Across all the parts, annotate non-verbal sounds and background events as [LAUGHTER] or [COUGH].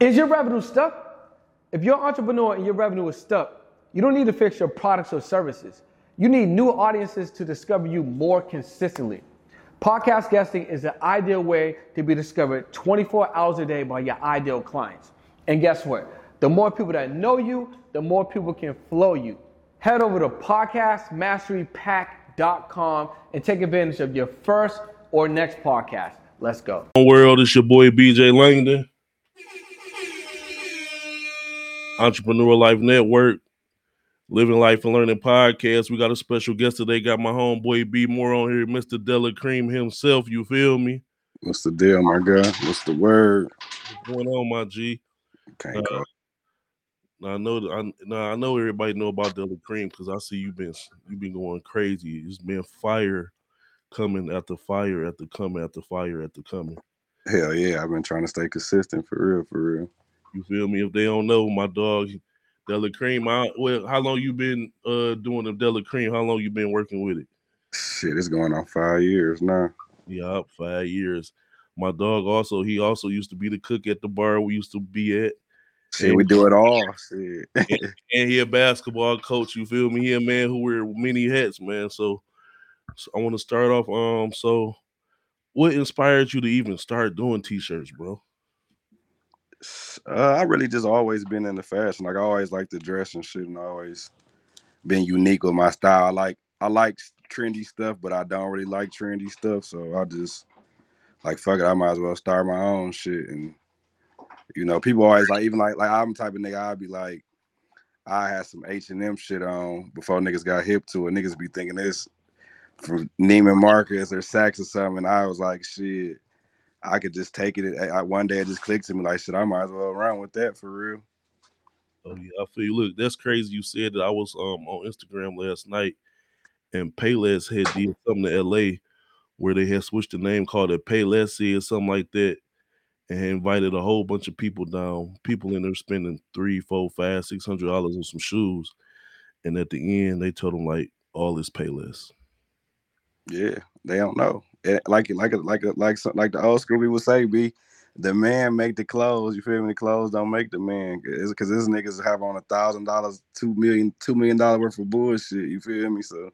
Is your revenue stuck? If you're an entrepreneur and your revenue is stuck, you don't need to fix your products or services. You need new audiences to discover you more consistently. Podcast guesting is the ideal way to be discovered 24 hours a day by your ideal clients. And guess what? The more people that know you, the more people can flow you. Head over to podcastmasterypack.com and take advantage of your first or next podcast. Let's go. World, it's your boy BJ Langdon. Entrepreneur Life Network, Living Life and Learning Podcast. We got a special guest today. Got my homeboy B more on here, Mr. De Le Creme himself. You feel me? What's the deal, my guy? What's the word? What's going on, my G? Can't Uh, go. Now I know that I now I know everybody know about De Le Creme because I see you've been you've been going crazy. It's been fire coming after fire after coming after fire after coming. Hell yeah, I've been trying to stay consistent for real, for real. You feel me? If they don't know, my dog De Le Creme. I, well, how long you been uh doing the De Le Creme? How long you been working with it? Shit, it's going on five years now. Yeah, five years. My dog also he also used to be the cook at the bar we used to be at, Shit, we do it all. Shit. [LAUGHS] and he a basketball coach. You feel me? He a man who wear many hats, man. So, so I want to start off. Um, so what inspired you to even start doing t-shirts, bro? Uh, I really just always been in the fashion. Like I always like to dress and shit, and always been unique with my style. I like I like trendy stuff, but I don't really like trendy stuff. So I just like fuck it. I might as well start my own shit. And you know, people always like even like like I'm the type of nigga I'd be like, I had some H and M shit on before niggas got hip to it. Niggas be thinking this from Neiman Marcus or Saks or something. I was like, shit. I could just take it. I, I- one day it just clicked to me like, shit, I might as well run with that for real. Oh yeah, I feel you. Look, that's crazy. You said that I was um on Instagram last night, and Payless had did something to LA where they had switched the name called it Payless or something like that, and invited a whole bunch of people down. People in there spending three, four, five, six hundred dollars on some shoes, and at the end they told them like all is Payless. Yeah, they don't know. It, like it, like like like some- like the old school people would say, "Be the man make the clothes." You feel me? The clothes don't make the man. Because this niggas have on a thousand dollars, two million, two million dollar worth of bullshit. You feel me? So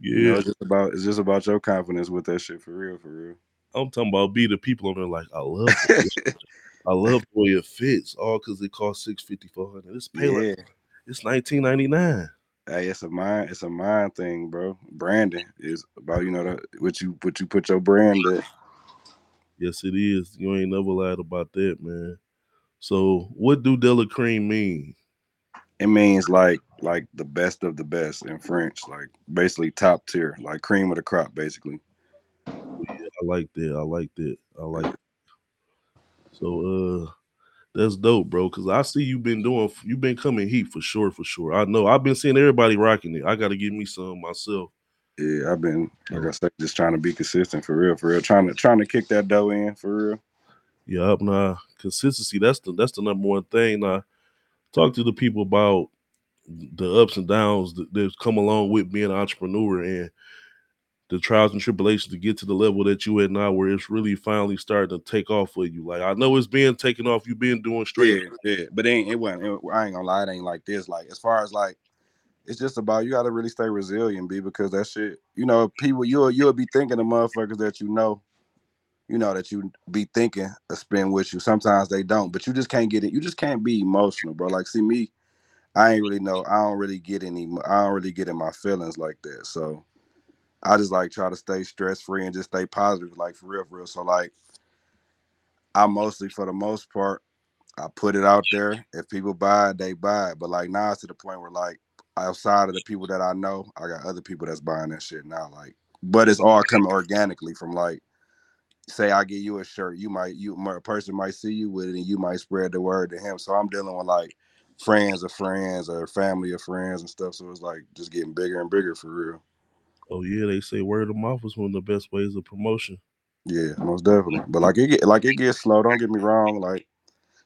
Yeah, you know, it's just about it's just about your confidence with that shit for real, for real. I'm talking about be the people on there like I love. [LAUGHS] I love the way it fits, all because it costs six fifty four hundred. It's pay Yeah. It's nineteen ninety nine. Hey, it's a mind, it's a mind thing, bro. Branding is about you know the, what you what you put your brand at. Yes, it is. You ain't never lied about that, man. So, what do De Le Creme mean? It means like like the best of the best in French, like basically top tier, like cream of the crop, basically. I like that. I like that. I like. It. So, uh, that's dope, bro. Cause I see you've been doing. You've been coming heat for sure, for sure. I know. I've been seeing everybody rocking it. I got to give me some myself. Yeah, I've been like I said, just trying to be consistent for real, for real. Trying to trying to kick that dough in for real. Yeah, up now consistency. That's the that's the number one thing. Now, talk to the people about the ups and downs that, that come along with being an entrepreneur and the trials and tribulations to get to the level that you at now, where it's really finally starting to take off for you. Like I know it's being taken off. You've been doing straight. Yeah, yeah. But it ain't it wasn't it, I ain't gonna lie, it ain't like this. Like as far as like it's just about you gotta really stay resilient, B, because that shit, you know, people you'll you'll be thinking of motherfuckers that you know, you know, that you be thinking a spin with you. Sometimes they don't, but you just can't get it. You just can't be emotional, bro. Like, see me, I ain't really know. I don't really get any. I don't really get in my feelings like that. So I just like try to stay stress free and just stay positive, like for real, for real. So like, I mostly, for the most part, I put it out there. If people buy it, they buy it. But like now it's to the point where like outside of the people that I know, I got other people that's buying that shit now. Like, but it's all coming organically from like, say I give you a shirt, you might you a person might see you with it, and you might spread the word to him. So I'm dealing with like friends of friends or family of friends and stuff. So it's like just getting bigger and bigger for real. Oh yeah, they say word of mouth is one of the best ways of promotion. Yeah, most definitely. But like it get like it gets slow. Don't get me wrong. Like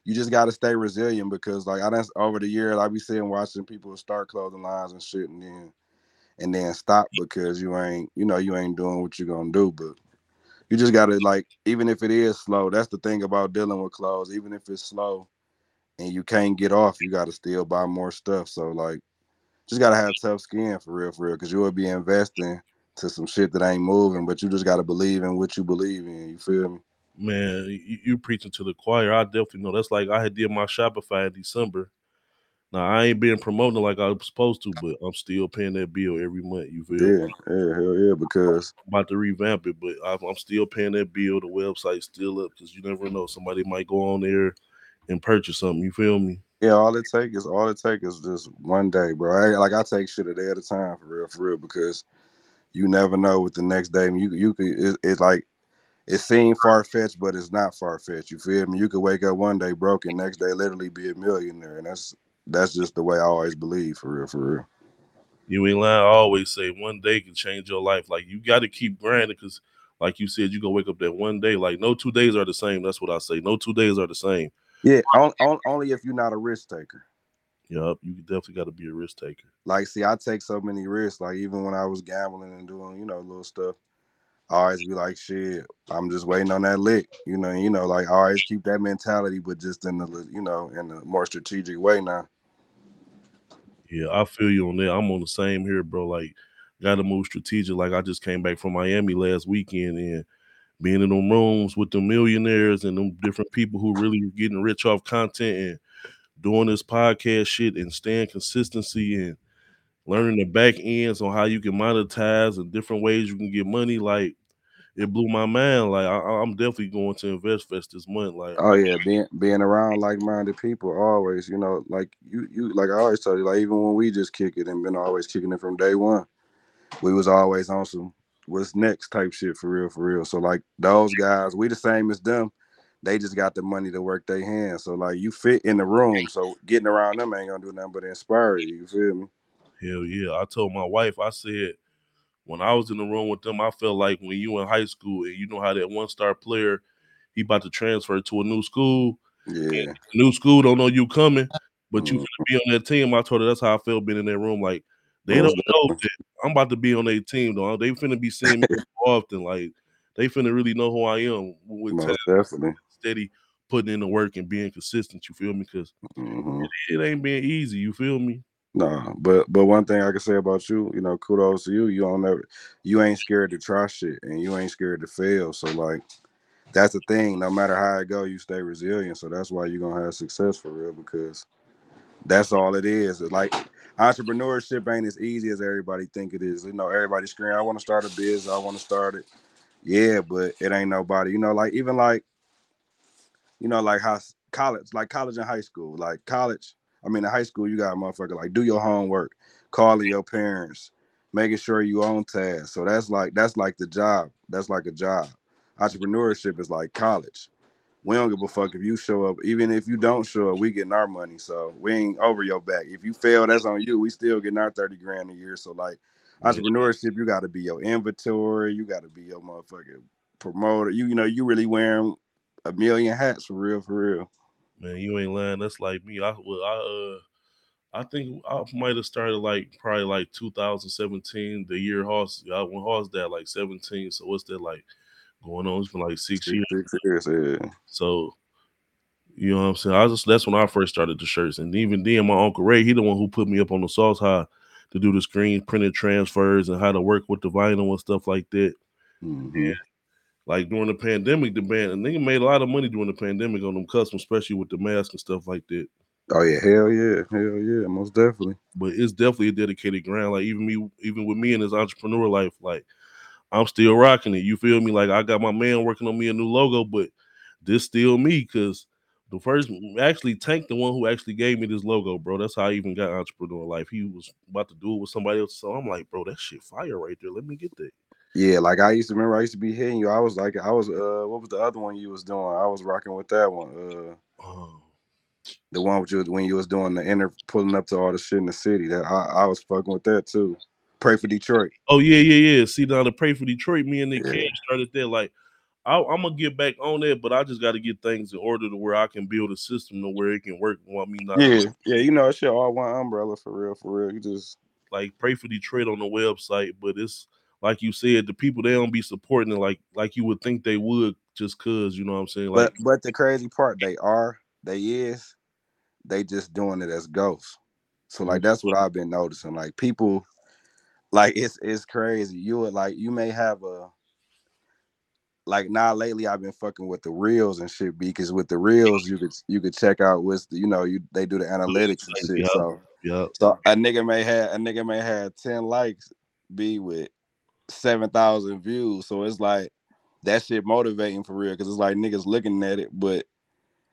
you just got to stay resilient because like I done over the years I be seeing watching people start clothing lines and shit and then and then stop because you ain't you know you ain't doing what you're gonna do. But you just gotta like, even if it is slow, that's the thing about dealing with clothes. Even if it's slow and you can't get off, you gotta still buy more stuff. So like, just gotta have tough skin for real, for real, because you will be investing to some shit that ain't moving, but you just gotta believe in what you believe in. You feel me? Man, you, you preaching to the choir. I definitely know. That's like I had did my Shopify in December. Now I ain't been promoting like I was supposed to, but I'm still paying that bill every month. You feel? Yeah, yeah, hell yeah, because I'm about to revamp it, but I'm, I'm still paying that bill. The website's still up because you never know. Somebody might go on there and purchase something. You feel me? yeah, all it take is all it take is just one day, bro. I, like I take shit a day at a time for real, for real, because you never know what the next day. You you could it, it's like it seemed far fetched, but it's not far fetched. You feel me? You could wake up one day broke and next day literally be a millionaire, and that's that's just the way I always believe for real, for real. You ain't lying. I always say one day can change your life. Like you got to keep grinding because, like you said, you gonna wake up that one day. Like no two days are the same. That's what I say. No two days are the same. Yeah, on, on, only if you're not a risk taker. Yup, you definitely got to be a risk taker. Like, see, I take so many risks. Like, even when I was gambling and doing, you know, little stuff, I always be like, shit, I'm just waiting on that lick. You know, you know, like I always keep that mentality, but just in the, you know, in a more strategic way now. Yeah, I feel you on that. I'm on the same here, bro. Like, got to move strategic. Like, I just came back from Miami last weekend and being in them rooms with the millionaires and them different people who really getting rich off content and doing this podcast shit and staying consistency and learning the back ends on how you can monetize and different ways you can get money. Like, it blew my mind. Like, I, am definitely going to Invest Fest this month. Like, oh yeah, being being around like minded people always. You know, like you you like I always tell you, like even when we just kick it and been always kicking it from day one, we was always on some what's next type shit for real, for real. So like those guys, we the same as them. They just got the money to work their hands. So like you fit in the room. So getting around them ain't gonna do nothing but inspire you. You feel me? Hell yeah. I told my wife, I said when I was in the room with them, I felt like when you in high school and you know how that one star player, he about to transfer to a new school. Yeah. New school don't know you coming, but you Mhm. be on that team. I told her that's how I felt being in that room. Like they don't know that I'm about to be on their team though. They finna be seeing me [LAUGHS] often. Like they finna really know who I am with Most definitely. steady putting in the work and being consistent. You feel me? Because hmm it ain't been easy. You feel me? Nah, but but one thing I can say about you, you know, kudos to you. You don't never, you ain't scared to try shit, and you ain't scared to fail. So like, that's the thing. No matter how it go, you stay resilient. So that's why you're gonna have success for real because that's all it is. It's like entrepreneurship ain't as easy as everybody think it is. You know, everybody scream, "I want to start a biz, I want to start it." Yeah, but it ain't nobody. You know, like even like, you know, like how college, like college and high school, like college. I mean, in high school, you got a motherfucker like do your homework, calling your parents, making sure you on task. So that's like that's like the job. That's like a job. Entrepreneurship is like college. We don't give a fuck if you show up. Even if you don't show up, we getting our money. So we ain't over your back. If you fail, that's on you. We still getting our 30 grand a year. So like entrepreneurship, you gotta be your inventory, you gotta be your motherfucking promoter. You you know, you really wearing a million hats for real, for real. Man, you ain't lying. That's like me. I well, I uh I think I might have started like probably like 2017, the year Hoss I when Hoss died like 17. So what's that like going on? It's been like six years. Six years, yeah. So you know what I'm saying? I just that's when I first started the shirts. And even then my Uncle Ray, he the one who put me up on the sauce high to do the screen printed transfers and how to work with the vinyl and stuff like that. Mhm. Like during the pandemic, the band and nigga made a lot of money during the pandemic on them customs, especially with the mask and stuff like that. Oh yeah, hell yeah, hell yeah, most definitely. but it's definitely a dedicated grind. Like even me, even with me in this entrepreneur life, like I'm still rocking it. You feel me? Like I got my man working on me a new logo, but this still me because the first actually Tank, the one who actually gave me this logo, bro. That's how I even got entrepreneur life. He was about to do it with somebody else, so I'm like, bro, that shit fire right there. Let me get that. Yeah, like I used to remember, I used to be hitting you. I was like, I was, uh, what was the other one you was doing? I was rocking with that one. Uh, Um, the one with you when you was doing the inner pulling up to all the shit in the city. That I, I was fucking with that too. Pray for Detroit. oh yeah, yeah, yeah. See down to pray for Detroit. Me and Nick Yeah. Cage started there. Like I, I'm gonna get back on that, but I just got to get things in order to where I can build a system to where it can work. Want me not Yeah, yeah, you know, it's shit all one umbrella for real, for real. You just like pray for Detroit on the website, but it's like you said, the people they don't be supporting it like like you would think they would just cause you know what I'm saying. Like, but but the crazy part, they are, they is, they just doing it as ghosts. So like mm-hmm. that's what I've been noticing. Like people, like it's it's crazy. You would like you may have a like now lately I've been fucking with the reels and shit because with the reels you could you could check out what's the, you know you they do the analytics and shit. Yep. So yeah, so a nigga may have a nigga may have 10 likes be with seven thousand views. So it's like that shit motivating for real because it's like niggas looking at it, but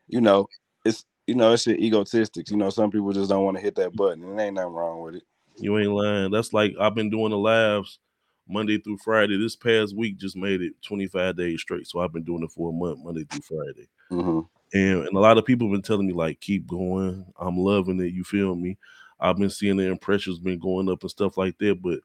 you know, it's you know, it's shit egotistics. You know, some people just don't want to hit that button, and ain't nothing wrong with it. You ain't lying. That's like I've been doing the labs Monday through Friday. This past week just made it 25 days straight. So I've been doing it for a month, Monday through Friday. hmm And, and a lot of people have been telling me like keep going i'm loving it you feel me i've been seeing the impressions been going up and stuff like that but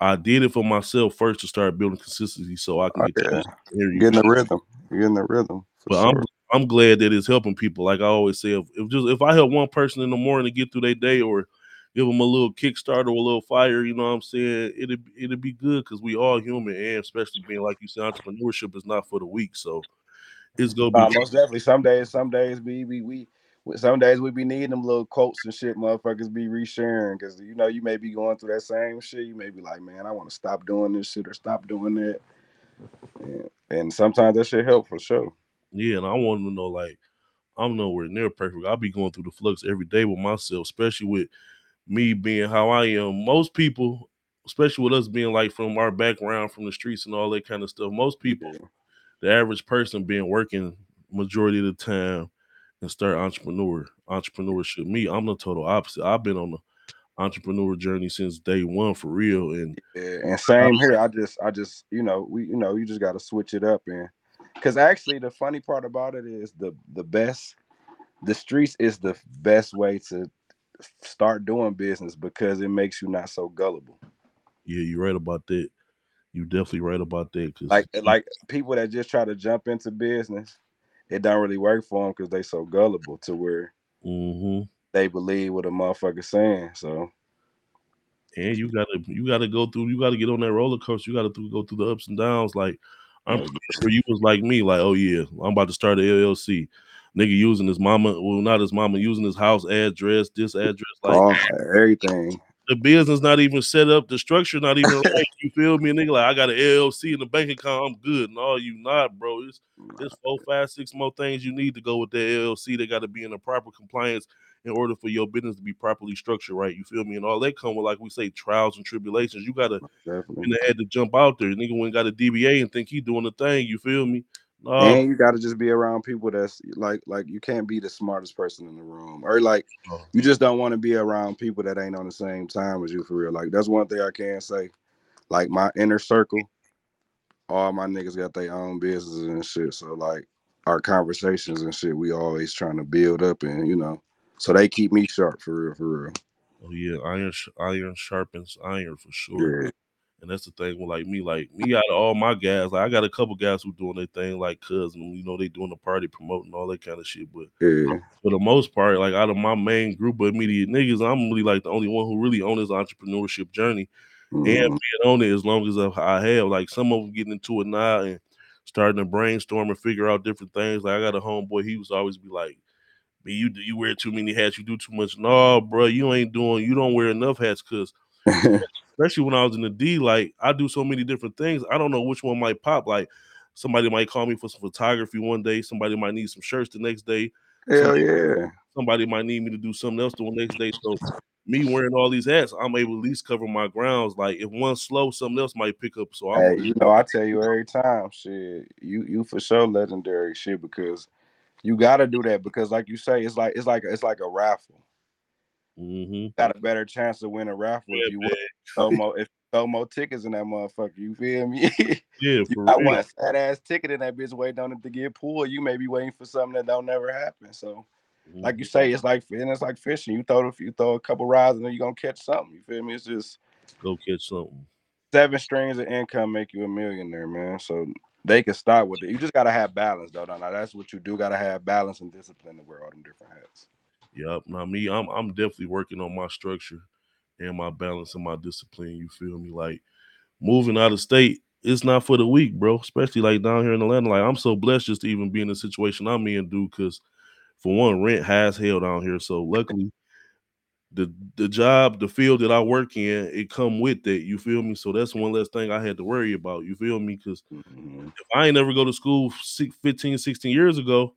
i did it for myself first to start building consistency so i can get to yeah. hear you Getting the rhythm, getting the rhythm. But sure. i'm i'm glad that it's helping people like i always say if, if just if i help one person in the morning to get through their day or give them a little kickstart or a little fire you know what i'm saying it'd, it'd be good because we all human and especially being like you said entrepreneurship is not for the weak so it's gonna be Uh, most definitely. Some days, some days we we we some days we be needing them little quotes and shit. Motherfuckers be resharing because you know you may be going through that same shit. You may be like, man, I want to stop doing this shit or stop doing that. And, and sometimes that shit help for sure. Yeah, and I want to know like I'm nowhere near perfect. I'll be going through the flux every day with myself, especially with me being how I am. Most people, especially with us being like from our background, from the streets and all that kind of stuff, most people, the average person being working majority of the time and start entrepreneur entrepreneurship. Me, I'm the total opposite. I've been on the entrepreneur journey since day one for real. And Yeah, and same here. I just, I just, you know, we, you know, you just got to switch it up, and because actually, the funny part about it is the the best, the streets is the best way to start doing business because it makes you not so gullible. yeah, you're right about that. You definitely right about that. Like, like people that just try to jump into business, it don't really work for them because they so gullible to where Mhm. they believe what a motherfucker saying. So and you gotta you gotta go through you gotta get on that roller coaster you gotta th- go through the ups and downs like i'm sure you was like me like oh yeah i'm about to start a llc nigga using his mama well not his mama using his house address this address like all everything. the business not even set up the structure not even right [LAUGHS] you feel me nigga like i got an llc in the bank account i'm good no you not bro it's there's four five six more things you need to go with that llc they got to be in the proper compliance in order for your business to be properly structured right you feel me and all that come with like we say trials and tribulations you gotta Definitely. and they had to jump out there. Nigga went got a DBA and think he doing the thing. You feel me? No, and you got to just be around people that's like like you can't be the smartest person in the room or like Oh. you just don't want to be around people that ain't on the same time as you for real like that's one thing i can say like my inner circle all my niggas got their own businesses and shit so like our conversations and shit we always trying to build up and you know so they keep me sharp for real for real oh yeah, iron iron sharpens iron for sure. yeah And that's the thing with like me, like me out of all my guys, like I got a couple guys who doing their thing, like cousin, you know, they doing the party, promoting all that kind of shit. But yeah for the most part, like out of my main group of immediate niggas, I'm really like the only one who really on this entrepreneurship journey. and Mhm. being on it as long as I have. Like some of them getting into it now and starting to brainstorm and figure out different things. Like I got a homeboy, he was always be like, "Man, you you wear too many hats, you do too much." No, bro, you ain't doing, you don't wear enough hats, cause [LAUGHS] especially when I was in the D, like I do so many different things. I don't know which one might pop. Like somebody might call me for some photography one day, somebody might need some shirts the next day, hell yeah somebody might need me to do something else the next day. So me wearing all these hats, I'm able to at least cover my grounds. Like if one's slow, something else might pick up. So Hey, you know, I tell you every time, shit, you you for sure legendary shit because you gotta do that because like you say, it's like it's like it's like a raffle. Hmm Got a better chance to win a raffle if you throw more if you throw more tickets in that motherfucker. You feel me? [LAUGHS] yeah, you for got real. one fat ass ticket in that bitch waiting on it to get pulled. You may be waiting for something that don't never happen. So like you Mhm. say, it's like and it's like fishing. You throw you throw a couple rods and then you're gonna catch something. You feel me? It's just go catch something. seven streams of income make you a millionaire, man. So they can start with it. You just gotta have balance, though. Now that's what you do. Gotta have balance and discipline to wear all them different hats. Yep. Now me, I'm I'm definitely working on my structure and my balance and my discipline. You feel me? Like moving out of state, it's not for the weak, bro. Especially like down here in Atlanta. Like I'm so blessed just to even be in the situation I'm in, dude. Because for one, rent has hell down here. So luckily, the the job, the field that I work in, it come with that. You feel me? So that's one less thing I had to worry about. You feel me? Because Mhm. if I ain't never go to school six, 15, 16 years ago,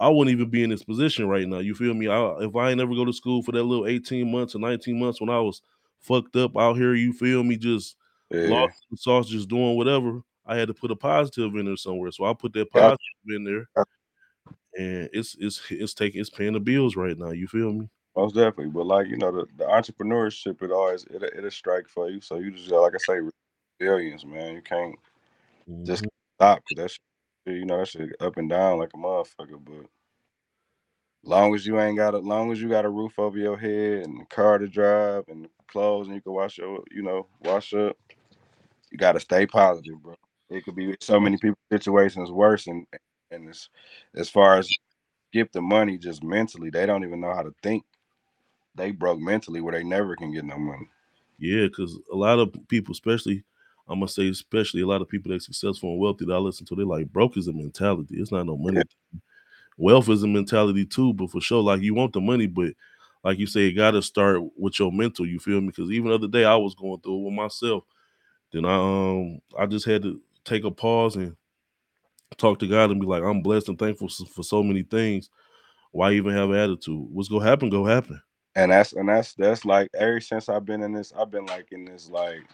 I wouldn't even be in this position right now. You feel me? I, if I ain't never go to school for that little 18 months or 19 months when I was fucked up out here, you feel me? Just Yeah. lost the sauce, just doing whatever. I had to put a positive in there somewhere. So I put that Yeah. positive in there. And it's it's it's taking it's paying the bills right now. You feel me? Most definitely, but like you know, the, the entrepreneurship it always it it'll strike for you. So you just like I say, resilience, man. You can't just Mhm. stop because that shit, you know that shit up and down like a motherfucker. But long as you ain't got a long as you got a roof over your head and a car to drive and clothes and you can wash your you know wash up, you gotta stay positive, bro. It could be so many people situations worse and and as as far as get the money just mentally, they don't even know how to think. They broke mentally where they never can get no money. Yeah, because a lot of people, especially I'm gonna say, especially a lot of people that successful and wealthy that I listen to, they like broke is a mentality. It's not no money. Wealth is a mentality too, but for sure, like you want the money, but like you say, it got to start with your mental. You feel me? Because even the other day, I was going through it with myself. Then I um I just had to take a pause and talk to God and be like, I'm blessed and thankful for so many things. Why even have an attitude? What's gonna happen? Go happen. And that's and that's that's like ever since I've been in this, I've been like in this like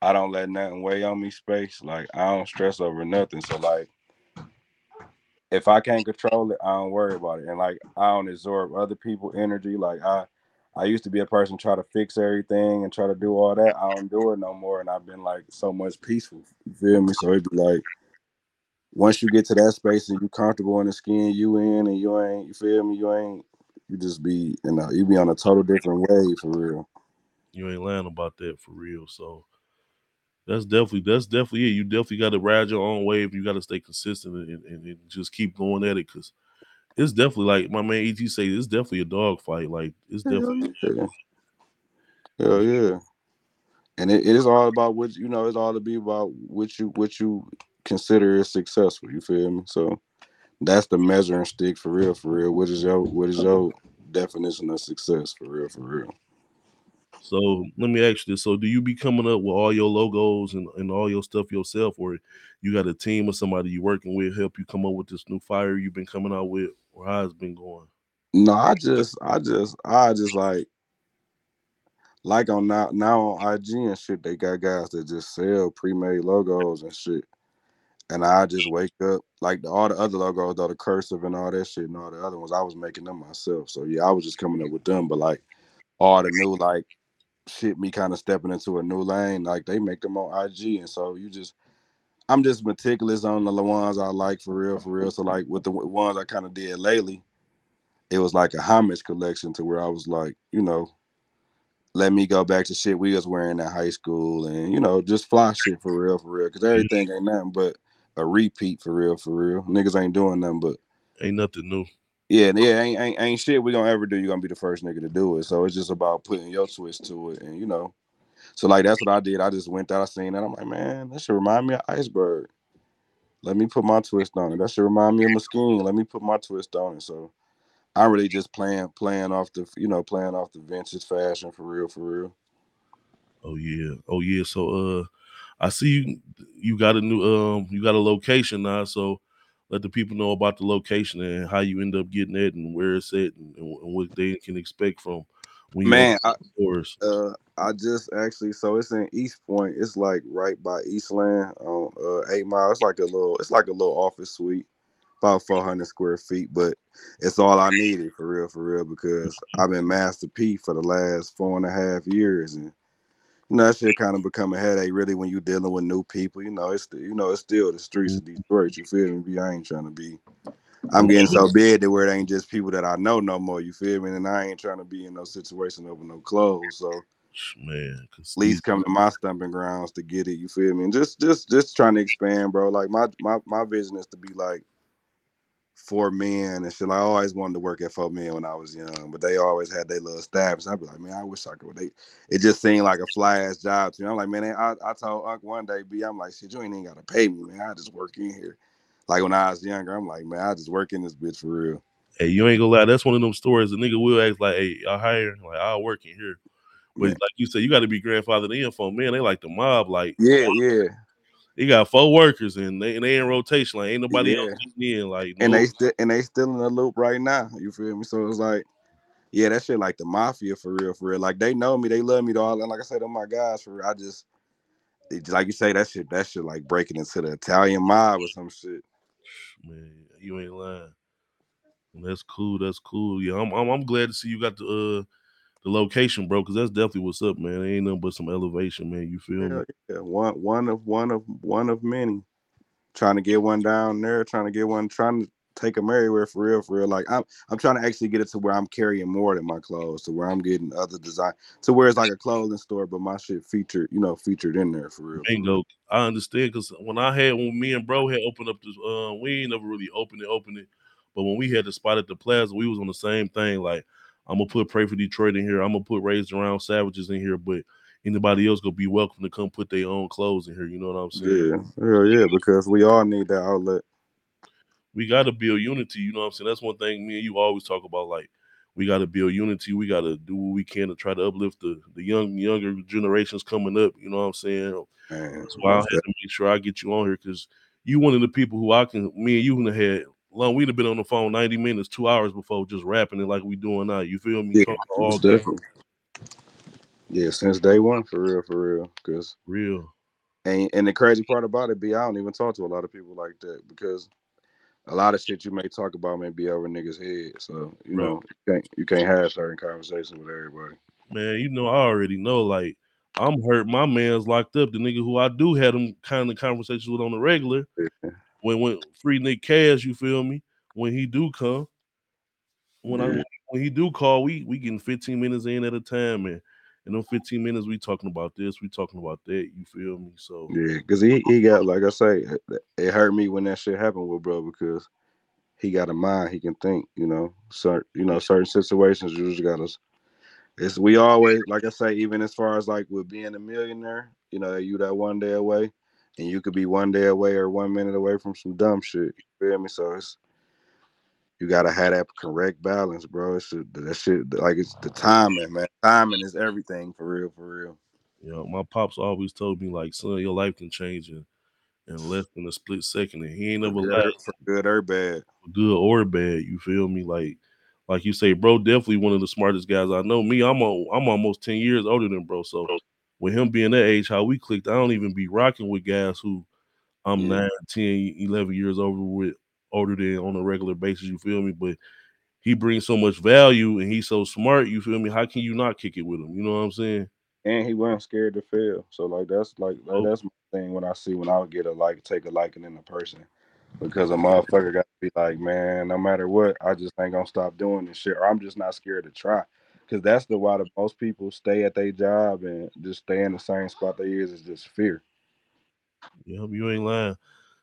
I don't let nothing weigh on me space. Like I don't stress over nothing. So like if I can't control it, I don't worry about it. And like I don't absorb other people' energy. Like I I used to be a person try to fix everything and try to do all that. I don't do it no more. And I've been like so much peaceful. You feel me? So it'd be like once you get to that space and you comfortable in the skin you in and you ain't you feel me, you ain't you just be you know, you be on a total different wave for real. You ain't lying about that for real. So that's definitely that's definitely it. You definitely got to ride your own wave. You got to stay consistent and, and, and just keep going at it because it's definitely like my man Et say. It's definitely a dog fight. Like it's definitely yeah. Hell yeah. And it, it is all about what you know, it's all to be about what you what you consider is successful. You feel me? So that's the measuring stick for real, for real. What is your what is your definition of success for real, for real? So let me ask you this: So do you be coming up with all your logos and, and all your stuff yourself, or you got a team or somebody you working with help you come up with this new fire you've been coming out with, or how it's been going? No, I just I just I just like like on now now on IG and shit, they got guys that just sell pre-made logos and shit. And I just wake up like the, all the other logos, though the cursive and all that shit and all the other ones, I was making them myself. So yeah, I was just coming up with them. But like all the new like shit, me kind of stepping into a new lane, like they make them on IG, and so you just I'm just meticulous on the ones I like for real, for real. So like with the ones I kind of did lately, it was like a homage collection to where I was like, you know, let me go back to shit we was wearing at high school and you know, just fly shit for real, for real. Cause mm. everything ain't nothing but a repeat for real, for real. Niggas ain't doing nothing but Ain't nothing new. Yeah, yeah, ain't, ain't ain't shit we gonna ever do. You're gonna be the first nigga to do it. So it's just about putting your twist to it, and you know. So like that's what I did. I just went out, I seen that. I'm like, man, that should remind me of Iceberg. Let me put my twist on it. That should remind me of Mesquite. Let me put my twist on it. So I'm really just playing playing off the you know playing off the vintage fashion for real, for real. Oh yeah, oh yeah. So uh, I see you. You got a new um, you got a location now. So let the people know about the location and how you end up getting it and where it's at and, and what they can expect from Man, stores. Uh, I just actually so it's in Eastpointe. It's like right by Eastland on uh, Eight Mile. It's like a little it's like a little office suite, about 400 square feet. But it's all I needed for real, for real, because I've been Master P for the last four and a half years, and you know that shit kind of become a headache really when you're dealing with new people. You know, it's the, you know it's still the streets of Detroit. You feel me? I ain't trying to be. I'm getting so big that where it ain't just people that I know no more. You feel me? And I ain't trying to be in no situation over no clothes. So man, at least come to my stumping grounds to get it. You feel me? And just just just trying to expand, bro. Like my my my vision is to be like four men and shit. I always wanted to work at four men when I was young, but they always had their little staffs. I'd be like, man, I wish I could. They, it just seemed like a fly ass job to me. I'm like, man, I, I told Unc one day, B, I'm like, shit, you ain't even gotta pay me, man. I just work in here. Like when I was younger, I'm like, man, I just work in this bitch for real. Hey, you ain't gonna lie. That's one of them stories. The nigga will ask like, "Hey, I hire like I'll work in here," but Yeah. like you said, you got to be grandfathered in for man. They like the mob. Like, Yeah, oh, yeah. He got four workers and they and they in rotation. Like, ain't nobody else Yeah. getting in. Like, and no- they still and they still in the loop right now. You feel me? So it's like, yeah, that shit like the mafia for real, for real. Like they know me, they love me, all. And like I said, they're my guys for real. I just, it, like you say, that shit, that shit like breaking into the Italian mob or some shit. man, you ain't lying. That's cool. That's cool. Yeah, I'm I'm, I'm glad to see you got the uh the location, bro, because that's definitely what's up, man. It ain't nothing but some elevation, man. You feel me? Yeah, one one of one of one of many. Trying to get one down there, trying to get one, trying to take them everywhere for real, for real. Like I'm, I'm trying to actually get it to where I'm carrying more than my clothes, to where I'm getting other design, to where it's like a clothing store, but my shit featured, you know, featured in there for real. for real. Bingo. I understand because when I had when me and bro had opened up this, uh, we ain't never really opened it, opened it. But when we had the spot at the plaza, we was on the same thing. Like I'm gonna put Pray for Detroit in here. I'm gonna put Raised Around Savages in here, but anybody else gonna be welcome to come put their own clothes in here. You know what I'm saying? Yeah, hell yeah, because we all need that outlet. we got to build unity. You know what I'm saying? That's one thing me and you always talk about. Like, we got to build unity. We got to do what we can to try to uplift the the young younger generations coming up. You know what I'm saying? Man, That's why I had to make sure I get you on here because you one of the people who I can. Me and you have had long. We'd have been on the phone 90 minutes, two hours before just rapping it like we doing now. You feel me? Yeah, Talking all most definitely. Yeah, since day one, for real, for real. Because Real. and and the crazy part about it be I don't even talk to a lot of people like that because a lot of shit you may talk about may be over niggas' head. So you Right. know you can't you can't have certain conversations with everybody. man, you know, I already know. Like, I'm hurt. My man's locked up. The nigga who I do had them kind of conversations with on the regular. Yeah. When when free Nick Cash, you feel me? When he do come, when I when he do call, we we getting 15 minutes in at a time, man. and in them 15 minutes we talking about this, we talking about that. You feel me? So Yeah, because he, he got like I say, it, hurt me when that shit happened with bro because he got a mind, he can think, you know. So you know, certain situations you just gotta it's we always like I say, even as far as like with being a millionaire, you know, you that one day away and you could be one day away or one minute away from some dumb shit. You feel me? So it's you gotta have that correct balance, bro. It's that shit like it's the timing, man. Timing is everything for real, for real. you know, my pops always told me like, son, your life can change in, in less than a split second, and he ain't never good, lied. for good or bad. good or bad. You feel me? Like, like you say, bro, definitely one of the smartest guys I know. Me, I'm a, I'm almost ten years older than bro. So with him being that age, how we clicked, I don't even be rocking with guys who I'm Yeah. nine, 10, 11 years over with, older than on a regular basis. You feel me? But he brings so much value and he's so smart. You feel me? How can you not kick it with him? You know what I'm saying? and he wasn't scared to fail. So like that's like like, Oh. that's my thing when I see when I get a like take a liking in a person. Because a motherfucker got to be like, man, no matter what, I just ain't gonna stop doing this shit, or I'm just not scared to try. Because that's the why the most people stay at their job and just stay in the same spot they is is just fear. Yeah, you ain't lying.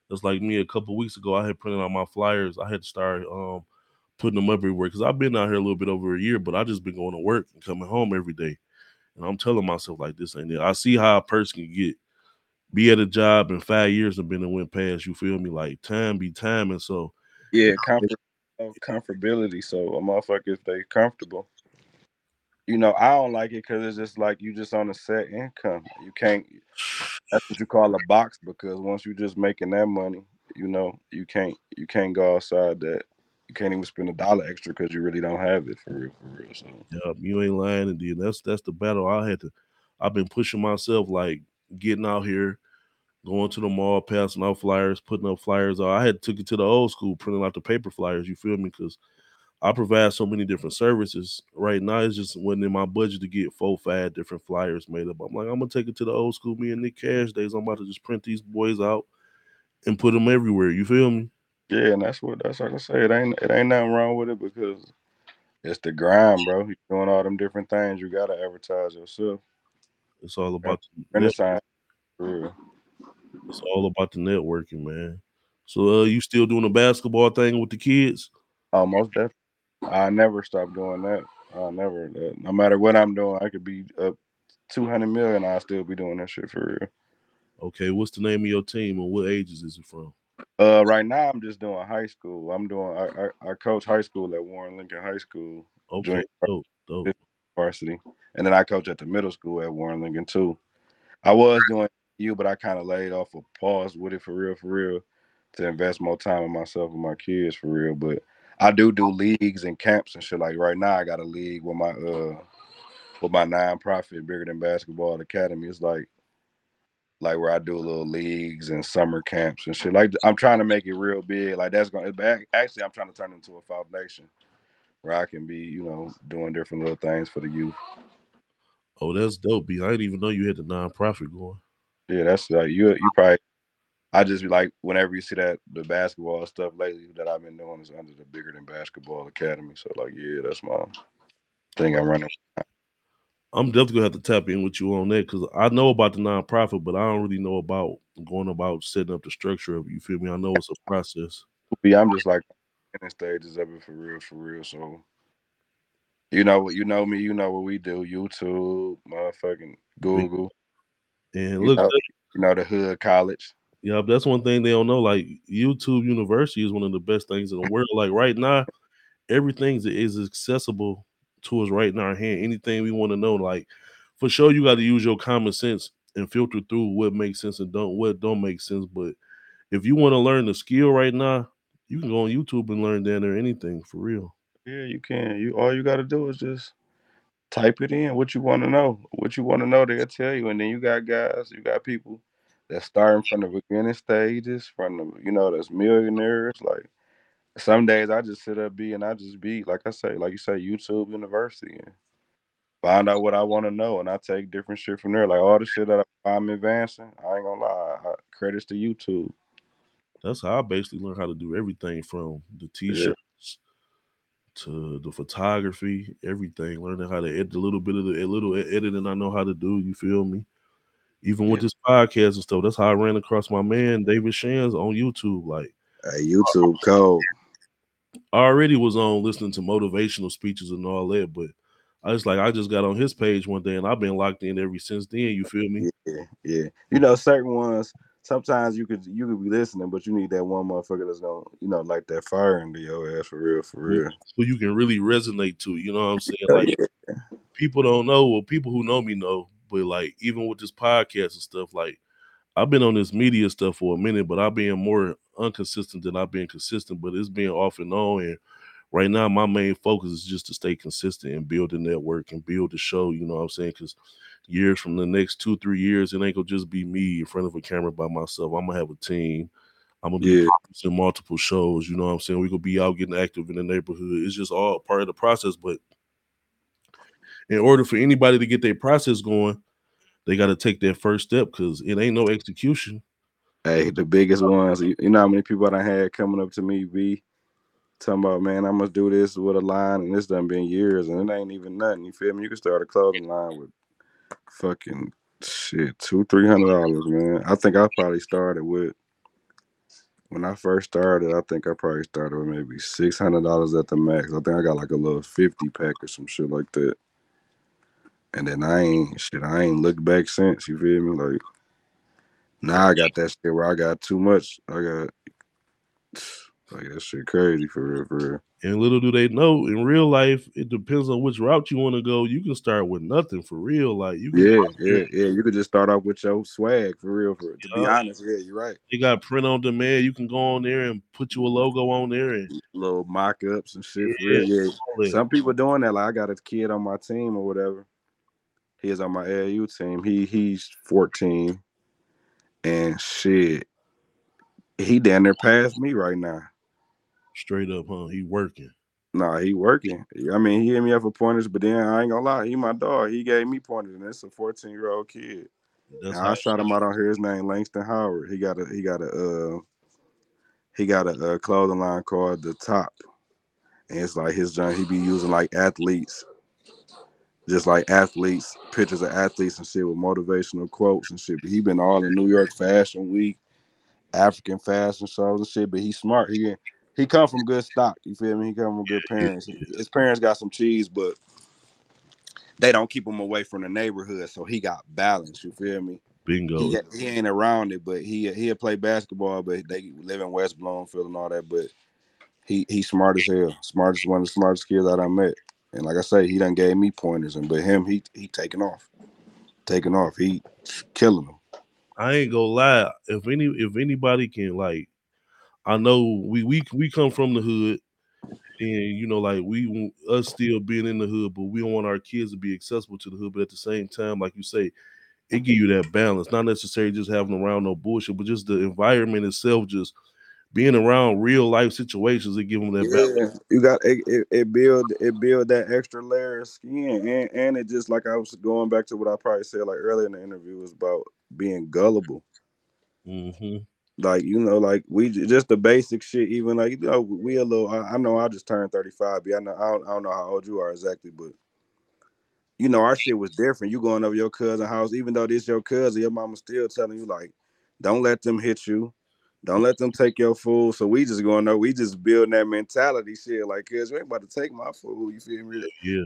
It's like me a couple weeks ago. I had printed out my flyers. I had to start um putting them everywhere because I've been out here a little bit over a year, but I just been going to work and coming home every day. And I'm telling myself like this ain't it. I see how a person can get be at a job in five years and been and went past. You feel me? Like time be time, and so Yeah, comfort, uh, comfortability. So a motherfucker, if they comfortable, you know, I don't like it because it's just like you just on a set income. You can't. That's what you call a box because once you're just making that money, you know, you can't you can't go outside that. You can't even spend a dollar extra because you really don't have it for real, for real. So yeah, you ain't lying. Then that's that's the battle I had to. I've been pushing myself like getting out here, going to the mall, passing out flyers, putting up flyers. I had took it to the old school, printing out the paper flyers. You feel me? Because I provide so many different services. Right now, it's just wasn't in my budget to get four, five different flyers made up. I'm like, I'm gonna take it to the old school. Me and Nick Cash days. I'm about to just print these boys out and put them everywhere. You feel me? yeah, and that's what that's like I say. It ain't it ain't nothing wrong with it because it's the grind, bro. You're doing all them different things. You gotta advertise yourself. It's all about Renaissance, for it's all about the networking, man. So uh, you still doing the basketball thing with the kids? Almost definitely. I never stop doing that. I never. Uh, no matter what I'm doing, I could be up 200 million. I still be doing that shit for real. Okay, what's the name of your team and what ages is it from? Uh, right now I'm just doing high school. I'm doing. I, I, I coach high school at Warren Lincoln High School. Okay, dope, dope. Varsity, and then I coach at the middle school at Warren Lincoln too. I was doing you, but I kind of laid off a pause with it for real, for real, to invest more time in myself and my kids for real. But I do do leagues and camps and shit. Like right now, I got a league with my uh with my nonprofit, bigger than basketball academy. It's like like where I do little leagues and summer camps and shit. Like I'm trying to make it real big. Like that's going to actually I'm trying to turn into a foundation where I can be, you know, doing different little things for the youth. Oh, that's dope. B. I didn't even know you had the nonprofit going. Yeah, that's like you. You probably. I just be like, whenever you see that the basketball stuff lately that I've been doing is under the bigger than basketball academy. So like, yeah, that's my thing I'm running. I'm definitely gonna have to tap in with you on that because I know about the nonprofit, but I don't really know about going about setting up the structure of it. You feel me? I know it's a process. Yeah, I'm just like in stages of it for real, for real. So you know what you know me, you know what we do. YouTube, motherfucking Google. And look, you know, uh you know the hood college. Yeah, that's one thing they don't know. Like YouTube University is one of the best things in the world. Like right now, everything is accessible to us right in our hand. Anything we want to know, like for sure, you got to use your common sense and filter through what makes sense and don't what don't make sense. But if you want to learn the skill right now, you can go on YouTube and learn down there anything for real. Yeah, you can. You all you got to do is just type it in what you want to know. What you want to know, they'll tell you. And then you got guys, you got people that starting from the beginning stages, from the you know, that's millionaires. Like some days I just sit up be and I just be like I say, like you say, YouTube University and find out what I want to know, and I take different shit from there. Like all the shit that I'm advancing, I ain't gonna lie, I, credits to YouTube. That's how I basically learned how to do everything from the t-shirts yeah. to the photography, everything. Learning how to edit a little bit of the a little editing I know how to do. You feel me? Even yeah. with this podcast and stuff, that's how I ran across my man David Shands on YouTube. Like, hey, YouTube uh, code. I already was on listening to motivational speeches and all that, but I just like, I just got on his page one day and I've been locked in ever since then. You feel me? Yeah, yeah. You know, certain ones sometimes you could you could be listening, but you need that one motherfucker that's gonna, you know, like that fire into your ass for real, for real. So you can really resonate to, you know what I'm saying? Like people don't know, well, people who know me know, but like even with this podcast and stuff, like I've been on this media stuff for a minute, but I've been more inconsistent than I've been consistent, but it's been off and on. And right now, my main focus is just to stay consistent and build a network and build the show, you know what I'm saying? Because years from the next two, three years, it ain't gonna just be me in front of a camera by myself. I'm gonna have a team. I'm gonna be yeah. producing multiple shows. You know what I'm saying? We're gonna be out getting active in the neighborhood. It's just all part of the process. But in order for anybody to get their process going, they got to take that first step because it ain't no execution. Hey, the biggest ones. You know how many people I had coming up to me, be talking about, man, I must do this with a line, and this done been years, and it ain't even nothing. You feel me? You can start a clothing line with fucking shit, two, three hundred dollars, man. I think I probably started with when I first started, I think I probably started with maybe six hundred dollars at the max. I think I got like a little fifty pack or some shit like that. And then I ain't shit, I ain't looked back since. You feel me? Like now I got that shit where I got too much. I got [SIGHS] like that shit crazy for real, for real. And little do they know, in real life, it depends on which route you want to go. You can start with nothing for real. Like you, yeah, yeah, yeah. You could just start off with your swag for real. For to be honest, yeah, you're right. You got print on demand. You can go on there and put you a logo on there and little mock ups and shit. Yeah, yeah. Some people doing that. Like I got a kid on my team or whatever. He is on my AAU team. He he's 14, and shit, he down there past me right now. Straight up, huh? He working. Nah, he working. I mean, he hit me up for pointers, but then I ain't gonna lie, he my dog. He gave me pointers, and it's a 14 year old kid. I shot him out on here. His name Langston Howard. He got a he got a uh he got a, a clothing line called the Top, and it's like his joint. He be using like athletes, just like athletes, pictures of athletes and shit with motivational quotes and shit. But he been all in New York Fashion Week, African fashion shows and shit. But he's smart. He he come from good stock. You feel me? He come from good parents. His parents got some cheese, but they don't keep him away from the neighborhood. So he got balance. You feel me? Bingo. He, he ain't around it, but he he'll play basketball. But they live in West Bloomfield and all that. But he he's smart as hell. Smartest one of the smartest kids that I met. And like I say, he done gave me pointers, and but him, he he taking off, taking off. He killing them. I ain't gonna lie. If any if anybody can like, I know we we we come from the hood, and you know like we us still being in the hood, but we don't want our kids to be accessible to the hood. But at the same time, like you say, it give you that balance. Not necessarily just having around no bullshit, but just the environment itself, just being around real life situations, it give them that Yeah, balance. you got it, it, it build it build that extra layer of skin, and and it just like I was going back to what I probably said like earlier in the interview was about being gullible. hmm Like you know, like we just the basic shit. Even like you know, we a little. I, I know I just turned thirty five. but I know I don't, I don't know how old you are exactly, but you know our shit was different. You going over your cousin house, even though this your cousin, your mama still telling you like, don't let them hit you. Don't let them take your food. So we just going there. we just building that mentality shit. Like, cuz we ain't about to take my food. You feel me? Yeah,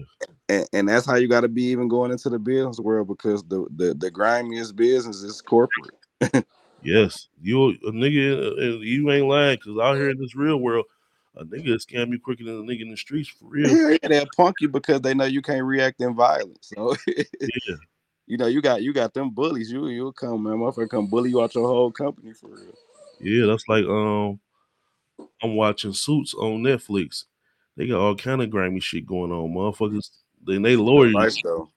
And, and that's how you got to be even going into the business world because the, the the grimiest business is corporate. [LAUGHS] yes. You a nigga, uh, you ain't lying because out here in this real world, a nigga scam you quicker than a nigga in the streets for real. Yeah, yeah, they'll punk you because they know you can't react in violence. So Yeah, [LAUGHS] you know you got you got them bullies. You you'll come, man. Motherfucker come bully you out your whole company for real. Yeah. That's like um, I'm watching Suits on Netflix. They got all kind of grimy shit going on, motherfuckers. Then they lawyers, though.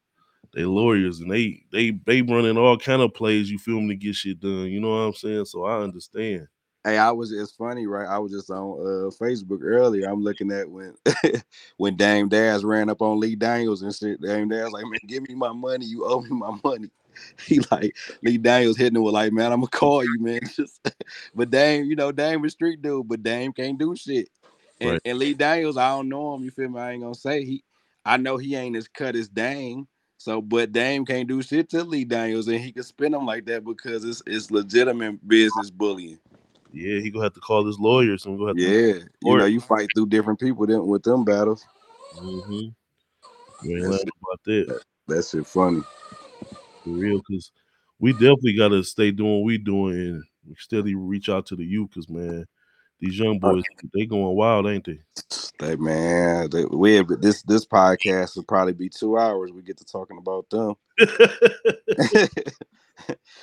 they lawyers, and they they they running all kind of plays. You feel me to get shit done. You know what I'm saying? So I understand. Hey, I was it's funny, right? I was just on uh, Facebook earlier. I'm looking at when [LAUGHS] when Dame Dash ran up on Lee Daniels and shit. Dame Dash like, man, give me my money. You owe me my money. [LAUGHS] He like Lee Daniels hitting him with like, man, I'm gonna call you, man. [LAUGHS] Just, but Dame, you know, Dame is street dude, but Dame can't do shit. And, Right. and Lee Daniels, I don't know him. You feel me? I ain't gonna say he. I know he ain't as cut as Dame. So, but Dame can't do shit to Lee Daniels, and he can spin him like that because it's it's legitimate business bullying. Yeah, he gonna have to call his lawyers and go have to. Yeah, you know, you fight through different people then with them battles. Mm-hmm. You ain't That's about that. That shit funny. For real because we definitely got to stay doing what we doing and steadily reach out to the youth because man these young oh, boys they going wild ain't they That man, they, we have, this this podcast will probably be two hours. We get to talking about them. [LAUGHS]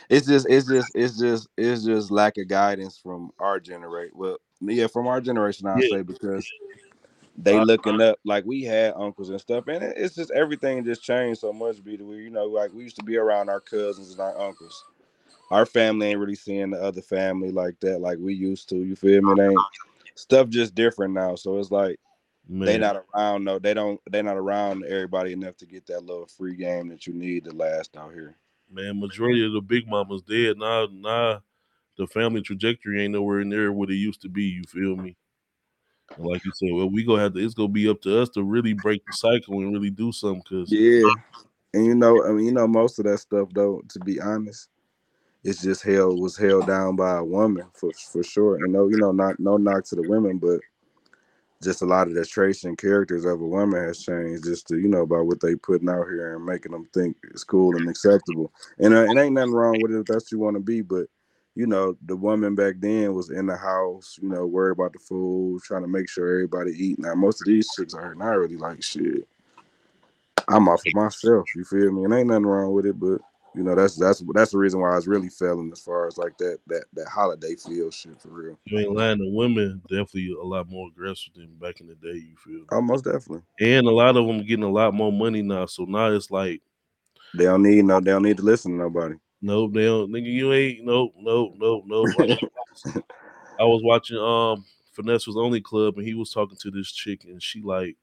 it's just, it's just, it's just, it's just lack of guidance from our generation. Well, yeah, from our generation, I Yeah. say because they looking up like we had uncles and stuff, and it's just everything just changed so much. Be way you know, like we used to be around our cousins and our uncles. Our family ain't really seeing the other family like that, like we used to. You feel me? It ain't stuff just different now. So it's like man they not around no they don't they not around everybody enough to get that little free game that you need to last out here man majority of the big mamas dead now now the family trajectory ain't nowhere near what it used to be you feel me like you said well we gonna have to it's gonna be up to us to really break the cycle and really do something because yeah. And you know i mean you know most of that stuff though to be honest it's just held was held down by a woman for for sure. And no you know not no knock to the women but just a lot of the traits and characters of a woman has changed just to you know about what they putting out here and making them think it's cool and acceptable. And uh, it ain't nothing wrong with it if that's what you want to be but you know the woman back then was in the house you know worried about the food trying to make sure everybody eat. Now most of these chicks are not really like shit. I'm off for myself you feel me? And ain't nothing wrong with it but you know that's that's that's the reason why i was really feeling as far as like that that that holiday feel shit for real. You ain't lying the women definitely a lot more aggressive than back in the day you feel me? oh most definitely. And a lot of them getting a lot more money now so now it's like they don't need no they don't need to listen to nobody Nope, they don't. Nigga, you ain't. Nope, nope, nope, nope. I was, watching um Finesse was only club, and he was talking to this chick, and she like,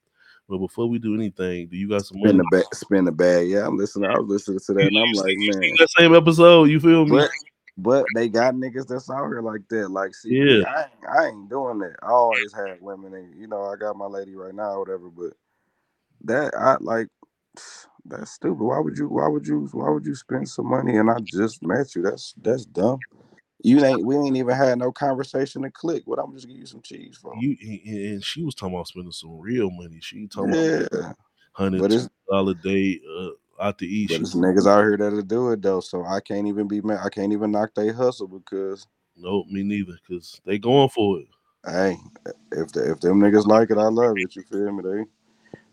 well, before we do anything, do you got some Spin money? the bag, spin the bag. Yeah, I'm listening. I was listening to that, and I'm like, man. that same episode. You feel me? But but they got niggas that's out here like that. Like, see, Yeah. I, ain't, I ain't doing that. I always had women, and you know, I got my lady right now, or whatever. But that I like. That's stupid. Why would you? Why would you? Why would you spend some money and I just met you? That's that's dumb. You ain't we ain't even had no conversation to click. What I'm just give you some cheese for? You and she was talking about spending some real money. She talking yeah, about hundred dollar day uh, out to eat. but it's niggas out here that'll do it though. So I can't even be mad. I can't even knock they hustle because Nope, me neither. Cause they going for it. hey, if the, if them niggas like it, I love it. You feel me? They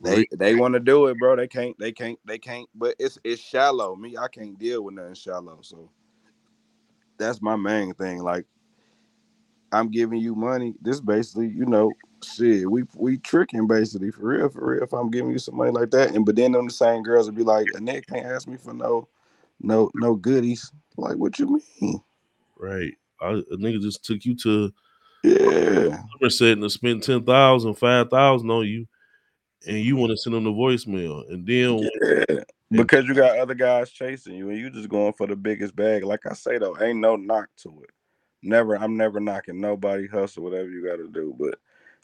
they they want to do it, bro. They can't. They can't. They can't. But it's it's shallow. Me, I can't deal with nothing shallow. So that's my main thing. Like I'm giving you money. This basically, you know, shit. We we tricking basically for real, for real. If I'm giving you some money like that, and but then them the same girls would be like, a nigga can't ask me for no no no goodies. Like what you mean? Right. I, a nigga just took you to Yeah. Somerset and spent 10,000, 5,000 on you, and you want to send them the voicemail. And then Yeah. Because you got other guys chasing you and you just going for the biggest bag. Like I say though, ain't no knock to it. Never, I'm never knocking nobody hustle, whatever you gotta do. But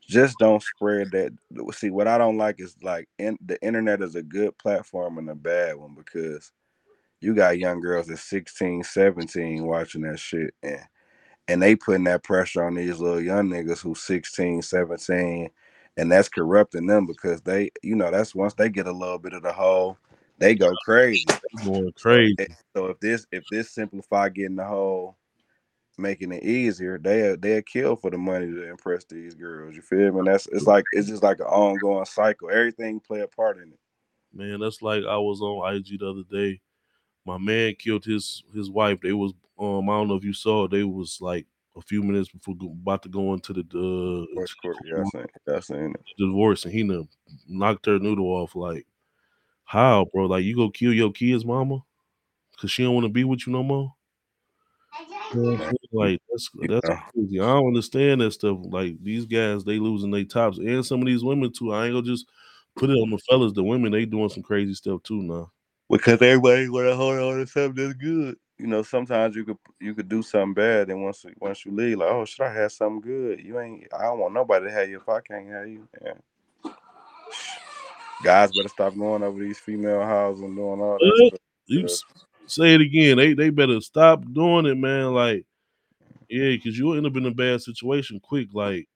just don't spread that. See, what I don't like is like in, the internet is a good platform and a bad one because you got young girls at 16, 17 watching that shit and and they putting that pressure on these little young niggas who 16, 17, and that's corrupting them because they, you know, that's once they get a little bit of the whole, they go crazy. going crazy. So if this if this simplify getting the whole making it easier, they they'll kill for the money to impress these girls. You feel me? And that's it's like it's just like an ongoing cycle. Everything play a part in it. Man, that's like I was on IG the other day. My man killed his his wife. They was um I don't know if you saw. They was like a few minutes before go, about to go into the uh, Course, course, yeah, I seen, yeah, I seen it. divorce, and he done knocked her noodle off. Like, how, bro? Like, you go kill your kids, mama, cause she don't want to be with you no more. You I'm? Like that's that's Yeah. crazy. I don't understand that stuff. Like these guys, they losing their tops, and some of these women too. I ain't gonna just put it on the fellas. The women, they doing some crazy stuff too now. Because everybody want to hold on to something that's good. You know, sometimes you could you could do something bad, and once once you leave, like, oh, should I have something good? You ain't. I don't want nobody to have you if I can't have you. Yeah. Guys better stop going over these female houses and doing all that. You say it again. They they better stop doing it, man. Like, mm. yeah, because you'll end up in a bad situation quick. Like,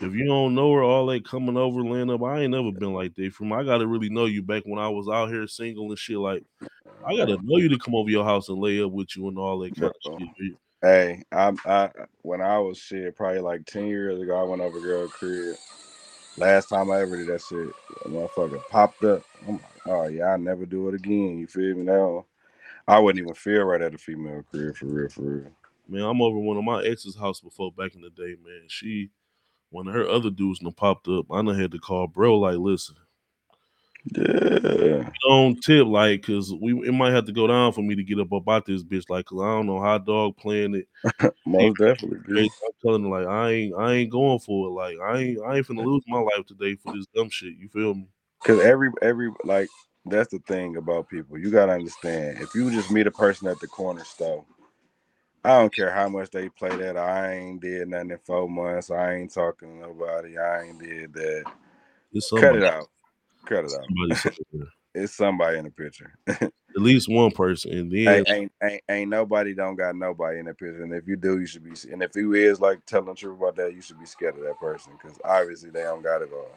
if you don't know her, all that coming over, laying up. I ain't never been like that. From I gotta really know you back when I was out here single and shit. Like, I gotta know you to come over your house and lay up with you and all that kind of shit. Hey, I'm I when I was shit probably like ten years ago, I went over girl crib. Last time I ever did that shit, a motherfucker popped up. I'm like, oh yeah, I never do it again. You feel me now? I wouldn't even feel right at a female crib for real, for real. Man, I'm over one of my ex's house before back in the day, man. She, of her other dudes done popped up. I done had to call bro, like, listen, Yeah, don't tip, like, cause we it might have to go down for me to get up about this bitch, like, cause I don't know hot dog playing it. [LAUGHS] most definitely. [LAUGHS] I'm telling her, like, I ain't, I ain't going for it. Like, I ain't, I ain't finna lose my life today for this dumb shit. You feel me? Cause every every like that's the thing about people. You gotta understand. If you just meet a person at the corner store, I don't care how much they play that. I ain't did nothing in four months. I ain't talking to nobody. I ain't did that. It's Cut it out. Cut it out. [LAUGHS] It's somebody in the picture. [LAUGHS] At least one person, and then ain't, ain't ain't ain't nobody don't got nobody in the picture. And if you do, you should be. And if you is like telling the truth about that, you should be scared of that person because obviously they don't got it all.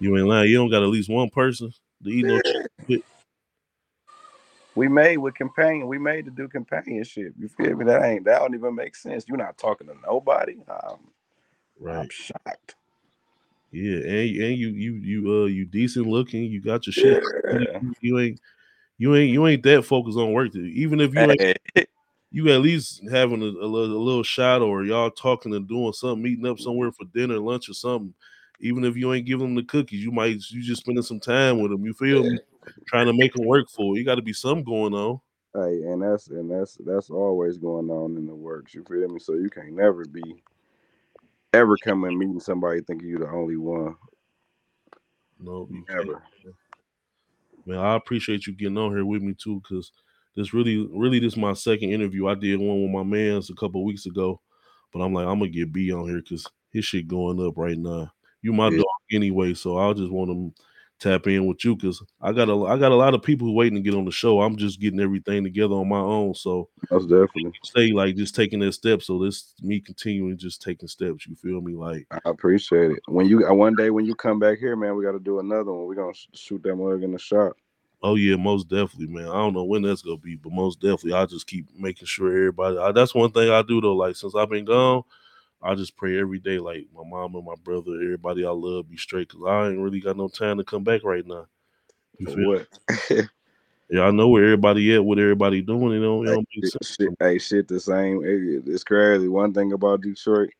you ain't lying. You don't got at least one person to eat no shit. [LAUGHS] We made with companion. We made to do companionship. You feel me? That ain't that don't even make sense. You're not talking to nobody. Um, Right. I'm shocked. Yeah, and and you you you uh you decent looking. You got your shit. Yeah. You, you ain't you ain't you ain't that focused on work. Even if you ain't, Hey, you at least having a, a, little, a little shot or y'all talking and doing something, meeting up somewhere for dinner, lunch, or something. Even if you ain't giving them the cookies, you might you just spending some time with them. You feel me? Trying to make them work for it. You got to be some going on. hey, and that's and that's that's always going on in the works. You feel me? So you can't never be ever come and meeting somebody thinking you're the only one. No, you can't. Never. man. I appreciate you getting on here with me too, because this really, really, this is my second interview. I did one with my man's a couple weeks ago, but I'm like, I'm gonna get B on here because his shit going up right now. You my Yeah. dog anyway, so I just want to tap in with you because I got a I got a lot of people waiting to get on the show. I'm just getting everything together on my own. So Most definitely. stay like just taking that step. So this me continuing just taking steps. You feel me? Like I appreciate it. When you uh, one day when you come back here, man, we got to do another one. We're gonna shoot that mug in the shop. Oh yeah, most definitely, man. I don't know when that's gonna be, but most definitely, I just keep making sure everybody. I, that's one thing I do though. Like since I've been gone, I just pray every day, like my mom and my brother, everybody I love, be straight. Cause I ain't really got no time to come back right now. You feel? what? Yeah, I know where everybody at, what everybody doing. You know, it Hey, make shit, shit- hey, shit, the same. It- it's crazy. One thing about Detroit,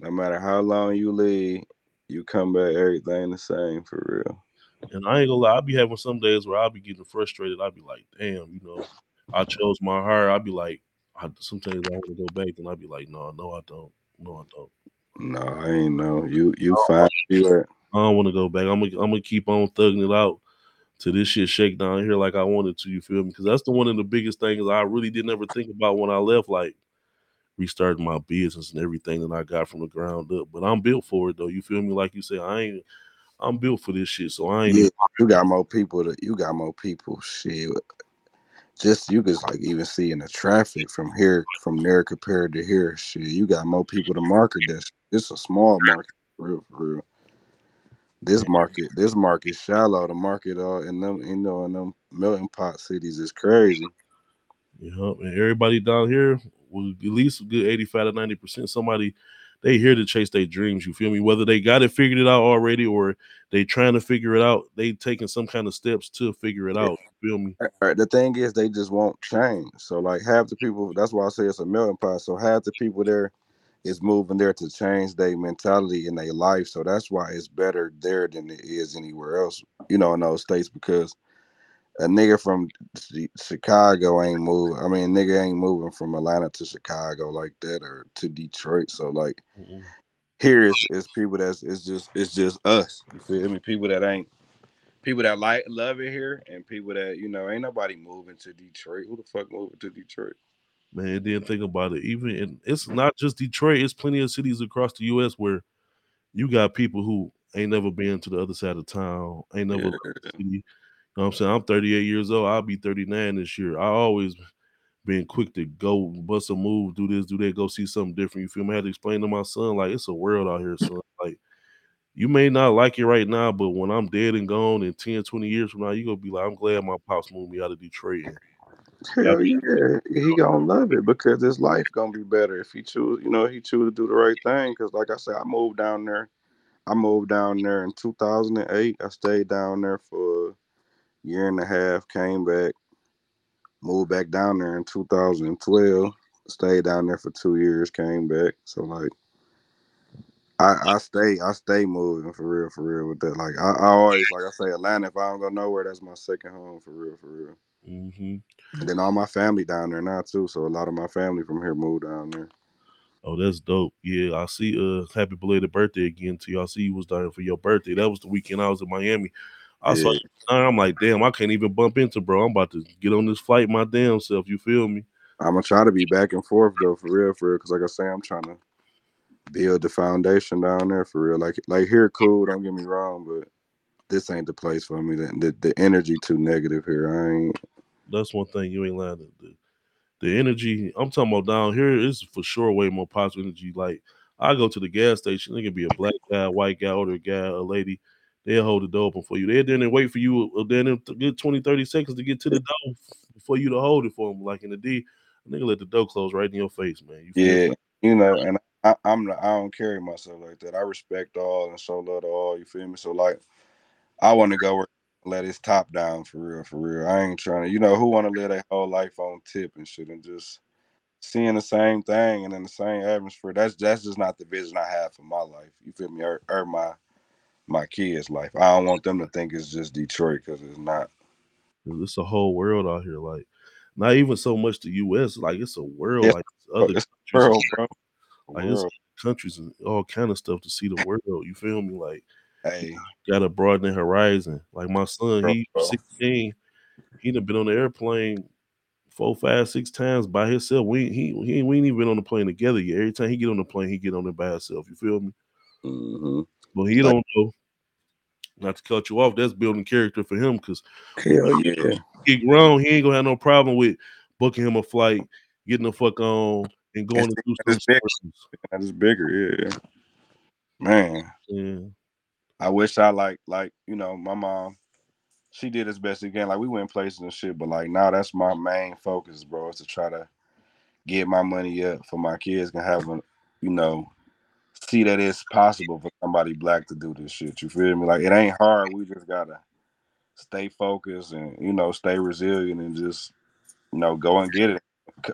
no matter how long you leave, you come back, everything the same for real. And I ain't gonna lie, I'll be having some days where I'll be getting frustrated. I'll be like, damn, you know, I chose my heart. I'll be like, I, sometimes I want to go back, and I'll be like, no, no, I don't. No, I don't. No, I ain't know. You you oh, fine. You at. I don't want to go back. I'm gonna I'm gonna keep on thugging it out to this shit shake down here like I wanted to. You feel me? Because that's the one of the biggest things I really didn't ever think about when I left. Like restarting my business and everything that I got from the ground up. But I'm built for it though. You feel me? Like you say, I ain't. I'm built for this shit. So I ain't. Yeah, you got more people. To, you got more people. Shit. Just you could like even see in the traffic from here, from there compared to here. Shit, you got more people to market this. It's a small market, real, real. This market, this market shallow. The market uh in them, you know, in them melting pot cities is crazy. You know, and everybody down here will at least a good 85 to 90 percent. Somebody they here to chase their dreams. You feel me? Whether they got it figured it out already or they trying to figure it out, they taking some kind of steps to figure it out. Feel me? The thing is, they just won't change. So like half the people, that's why I say it's a melting pot. So half the people there is moving there to change their mentality in their life. So that's why it's better there than it is anywhere else. You know, in those states because a nigga from Chicago ain't moving. I mean, nigga ain't moving from Atlanta to Chicago like that or to Detroit. So like Mm-mm. here is is people that's it's just it's just us. You feel me? People that ain't people that like love it here and people that you know ain't nobody moving to Detroit. Who the fuck moving to Detroit? Man, then think about it. Even in it's mm. not just Detroit, it's plenty of cities across the US where you got people who ain't never been to the other side of town, ain't never city. You know what I'm saying? I'm 38 years old. I'll be 39 this year. I always been quick to go bust a move, do this, do that, go see something different. You feel me? I had to explain to my son, like, it's a world out here, son. Like, you may not like it right now, but when I'm dead and gone in 10, 20 years from now, you gonna be like, I'm glad my pops moved me out of Detroit. And Hell yeah, he gonna love it because his life gonna be better if he choose. You know, he choose to do the right thing. Because like I said, I moved down there. I moved down there in 2008. I stayed down there for a year and a half. Came back, moved back down there in 2012. Stayed down there for two years. Came back. So like, I I stay I stay moving for real for real with that. Like I, I always like I say Atlanta. If I don't go nowhere, that's my second home for real for real. hmm And then all my family down there now too. So a lot of my family from here moved down there. Oh, that's dope. Yeah, I see. Uh, happy belated birthday again to you. I see you was down for your birthday. That was the weekend I was in Miami. I saw you. I'm like, damn, I can't even bump into bro. I'm about to get on this flight my damn self. You feel me? I'm gonna try to be back and forth though, for real, for real. Cause like I say, I'm trying to build the foundation down there for real. Like like here, cool. Don't get me wrong, but this ain't the place for me. The the, the energy too negative here. I ain't. That's one thing you ain't lying. The, the energy I'm talking about down here is for sure way more positive energy. Like I go to the gas station, it can be a black guy, white guy, older guy, a lady. They'll hold the door open for you. They're there and wait for you. uh, Then a good 20, 30 seconds to get to the door for you to hold it for them. Like in the D, a nigga let the door close right in your face, man. You feel Yeah, me? you know, and I, I'm not, I don't carry myself like that. I respect all and show love to all. You feel me? So like, I want to go where let his top down for real, for real. I ain't trying to, you know, who want to live their whole life on tip and shit and just seeing the same thing and in the same atmosphere. That's that's just not the vision I have for my life. You feel me? Or, or my my kids' life. I don't want them to think it's just Detroit because it's not. It's a whole world out here. Like not even so much the US, like it's a world, Yeah, like other it's countries, World, bro. Like it's countries and all kind of stuff to see the world. You feel me? Like Hey, gotta broaden the horizon. Like my son, Bro, he bro. 16, he done been on the airplane four, five, six times by himself. We he he we ain't even been on the plane together yet. Every time he get on the plane, he get on it by himself. You feel me? hmm But he Like- don't know not to cut you off, that's building character for him because Hell yeah. get grown, he ain't gonna have no problem with booking him a flight, getting the fuck on, and going to do some That's big. stories. That is bigger, yeah. Man, Yeah. I wish I like like you know my mom. She did as best she can. Like we went places and shit, but like now that's my main focus, bro, is to try to get my money up for my kids can have a, you know, see that it's possible for somebody black to do this shit. You feel me? Like it ain't hard. We just gotta stay focused and you know stay resilient and just you know go and get it.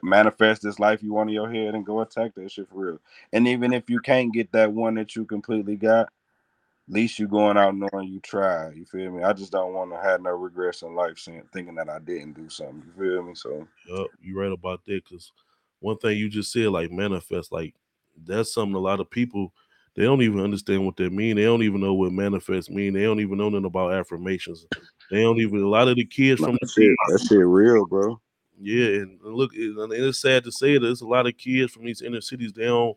Manifest this life you want in your head and go attack that shit for real. And even if you can't get that one that you completely got, at least you going out knowing you tried. You feel me? I just don't want to have no regrets in life, saying thinking that I didn't do something. You feel me? So yep, you right about that. Cause one thing you just said, like manifest, like that's something a lot of people they don't even understand what that mean. They don't even know what manifest mean. They don't even know nothing about affirmations. They don't even a lot of the kids from that shit, that shit real, bro. Yeah, and look, and it's sad to say that there's a lot of kids from these inner cities. They don't,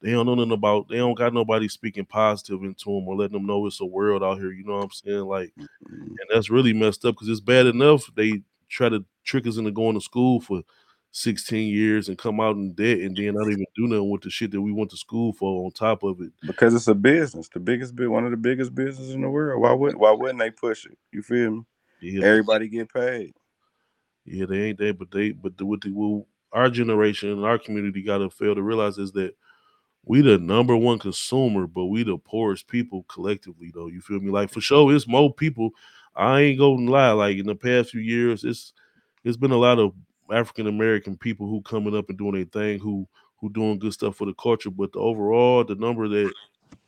they don't know nothing about. They don't got nobody speaking positive into them or letting them know it's a world out here. You know what I'm saying? Like, and that's really messed up because it's bad enough they try to trick us into going to school for 16 years and come out in debt and then not even do nothing with the shit that we went to school for. On top of it, Because it's a business, the biggest bit, one of the biggest businesses in the world. Why wouldn't Why wouldn't they push it? You feel me? yeah, Everybody get paid. Yeah, they ain't there, but they but the, what the well, our generation and our community got to fail to realize is that we the number one consumer, but we the poorest people collectively. Though you feel me? Like for sure, it's more people. I ain't gonna lie. Like in the past few years, it's it's been a lot of African American people who coming up and doing their thing, who who doing good stuff for the culture. But the overall, the number that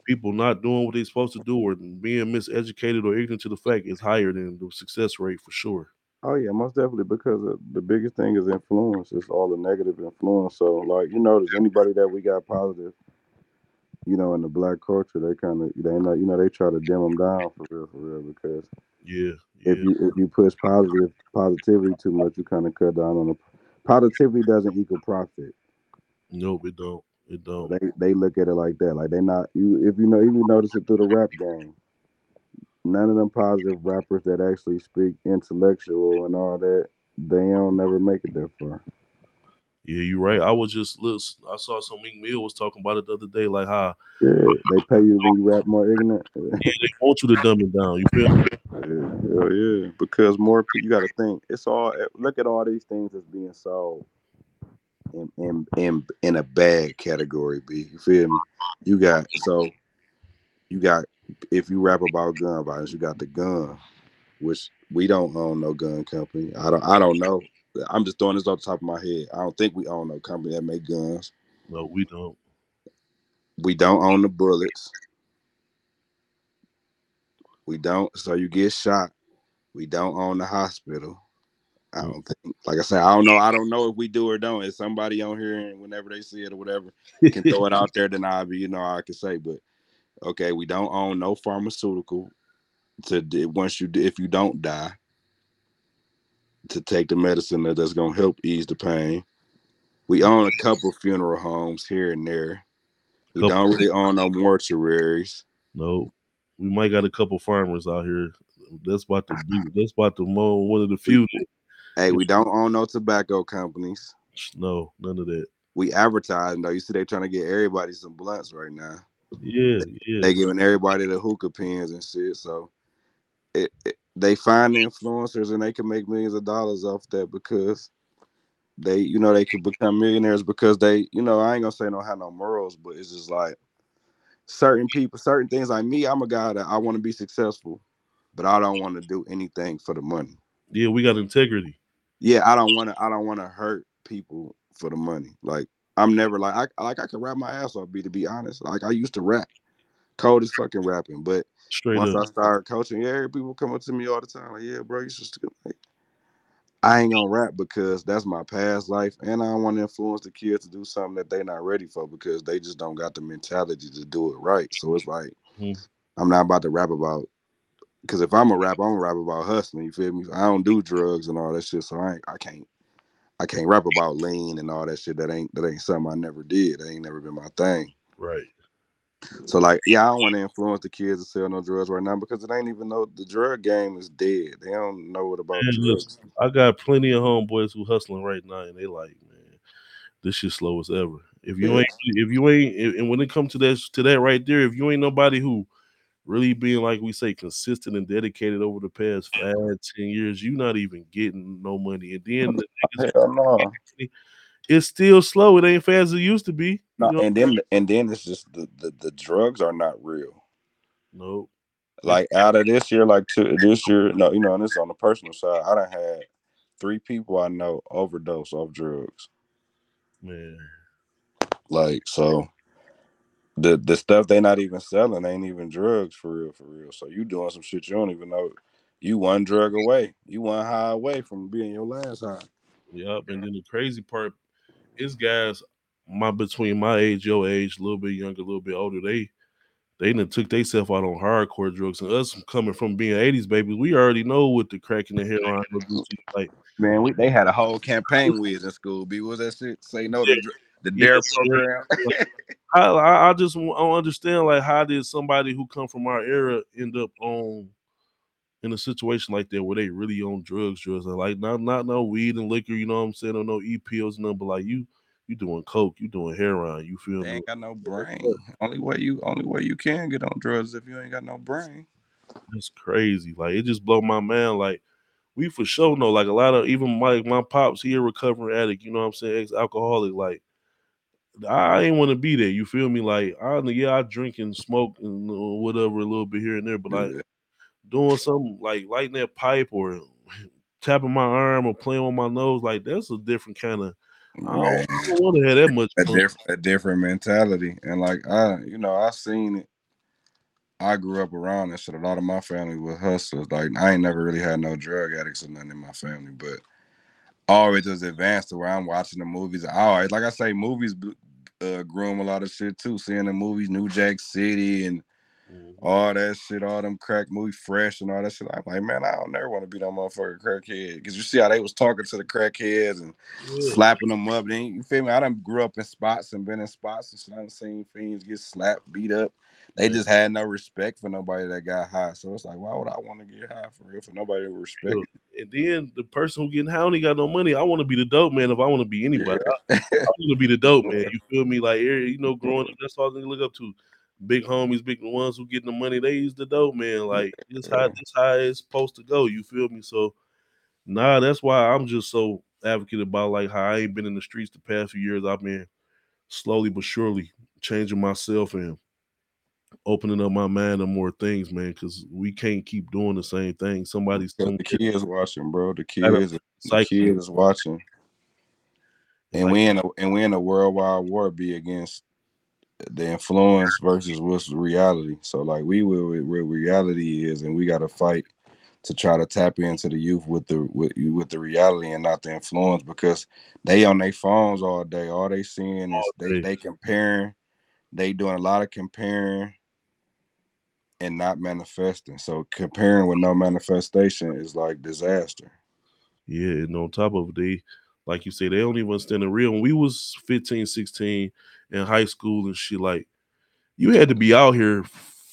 people not doing what they supposed to do or being miseducated or ignorant to the fact is higher than the success rate for sure. Oh yeah, most definitely. Because of, the biggest thing is influence. It's all the negative influence. So like you notice anybody that we got positive, you know, in the black culture, they kind of they not you know they try to dim them down for real, for real. Because Yeah, yeah. if you if you push positive positivity too much, you kind of cut down on the positivity doesn't equal profit. Nope, it don't. It don't. They they look at it like that. Like they not you if you know even notice it through the rap game. None of them positive rappers that actually speak intellectual and all that, they don't never make it that far. Yeah, you're right. I was just listen. I saw some Meek Mill was talking about it the other day, like how Yeah, they pay you to be rap more ignorant. [LAUGHS] yeah, they want you to dumb it down. You feel me? Yeah, hell yeah. Because more people, you got to think. It's all. Eh, look at all these things that's being sold in in in in a bad category. B. You feel me? You got so. You got if you rap about gun violence, you got the gun, which we don't own no gun company. I don't. I don't know. I'm just throwing this off the top of my head. I don't think we own no company that make guns. No, we don't. We don't own the bullets. We don't. So you get shot. We don't own the hospital. I mm. don't think. Like I said, I don't know. I don't know if we do or don't. If somebody on here and whenever they see it or whatever can throw it out [LAUGHS] there, then I'll be, you know, I can say. But okay, we don't own no pharmaceutical to once you if you don't die to take the medicine that- that's gonna help ease the pain. We own a couple funeral homes here and there. We Couple. don't really own no mortuaries. No, we might got a couple farmers out here. That's about to be. That's about to mow one of the few. Hey, we don't own no tobacco companies. No, none of that. We advertise though. You see, they trying to get everybody some blunts right now. Yeah, yeah. They giving everybody the hookah pens and shit. So it, it they find the influencers and they can make millions of dollars off that because they, you know, they could become millionaires because they, you know, I ain't gonna say don't have no morals, but it's just like certain people, certain things. Like me, I'm a guy that I want to be successful, but I don't want to do anything for the money. yeah, we got integrity. yeah, I don't want to. I don't want to hurt people for the money. Like I'm never like I like I can rap my ass off. Be to be honest, like I used to rap, cold as fucking rapping. But Straight once I started coaching, yeah, people come up to me all the time like, yeah, bro, you just like, I ain't gonna rap because that's my past life, and I don't want to influence the kids to do something that they not ready for because they just don't got the mentality to do it right. So it's like Mhm. I'm not about to rap about. Because if I'm a rap, I'm a rap about hustling. You feel me? I don't do drugs and all that shit, so I ain't, I can't I can't rap about lean and all that shit. That ain't that ain't something I never did. That ain't never been my thing. Right. So like, yeah, I don't want to influence the kids to sell no drugs right now because it ain't even know the drug game is dead. They don't know what about Man, drugs. listen, I got plenty of homeboys who hustling right now, and they like, man, this shit slow as ever. If you Yeah. ain't, if you ain't, and when it comes to that, to that right there, if you ain't nobody who really being like we say consistent and dedicated over the past five, ten years, you're not even getting no money, and then the [LAUGHS] no. it's still slow. It ain't fast as it used to be. No, you know? and then and then it's just the, the the drugs are not real. no, Like out of this year, like to this year, no, you know, and this on the personal side. I done had three people I know overdose off drugs. man. Like so, the the stuff they not even selling ain't even drugs for real, for real. So you doing some shit you don't even know. You one drug away. You one high away from being your last high. Yep. And then the crazy part is guys my between my age, your age, a little bit younger, a little bit older, they they done took themselves out on hardcore drugs. And us coming from being 80s babies, we already know what the crack and the heroin will do to you. Like Man, we they had a whole campaign with in school. B, what was that shit? Say no to dr- the Dare Yes, program. [LAUGHS] I, I I just I don't understand like how did somebody who come from our era end up on in a situation like that where they really on drugs, drugs and like not not no weed and liquor, you know what I'm saying, or no e pills, nothing, but like you you doing coke, you doing heroin, you feel They ain't got no brain. Only way you only way you can get on drugs if you ain't got no brain. That's crazy. Like it just blow my mind. Like we for sure know, like a lot of even my my pops, he a recovering addict. You know what I'm saying? Ex alcoholic. Like I ain't want to be there. You feel me? Like I yeah, I drink and smoke and uh, whatever a little bit here and there, but like Yeah. doing something like lighting that pipe or [LAUGHS] tapping my arm or playing with my nose, like that's a different kind of. I don't, want to have that much a different a different mentality. And like I, you know, I seen it. I grew up around that shit. A lot of my family was hustlers. Like I ain't never really had no drug addicts or nothing in my family, but always was advanced to where I'm watching the movies. I always, like I say, movies uh, groom a lot of shit too. Seeing the movies, New Jack City and Mhm. all that shit, all them crack movie fresh and all that shit. I'm like, man, I don't never want to be that motherfucking crackhead. Because you see how they was talking to the crackheads and Yeah. slapping them up. Then you feel me? I done grew up in spots and been in spots and shit. I done seen fiends get slapped, beat up. They just had no respect for nobody that got high. So it's like, why would I want to get high for real? For nobody to respect. And then the person who getting high only got no money. I want to be the dope man if I want to be anybody. I, I want to be the dope man. [LAUGHS] You feel me? Like you know, growing up, that's all they look up to. Big homies, big ones who getting the money. They use the dope man. Like this how Yeah. this how it's supposed to go. You feel me? So nah, that's why I'm just so advocate about like how I ain't been in the streets the past few years. I've been slowly but surely changing myself and opening up my mind to more things, man. Because we can't keep doing the same thing. Somebody's the kids watching, bro. The kids, the kids watching. And Like- we in a and we in a worldwide war be against the influence versus what's reality. So like we will where reality is, and we got to fight to try to tap into the youth with the with with the reality and not the influence because they on their phones all day. All they seeing is All they day. they comparing. They doing a lot of comparing and not manifesting. So comparing with no manifestation is like disaster. Yeah, and on top of they, like you say, they don't even stand the real. When we was 15, 16 in high school and shit, like you had to be out here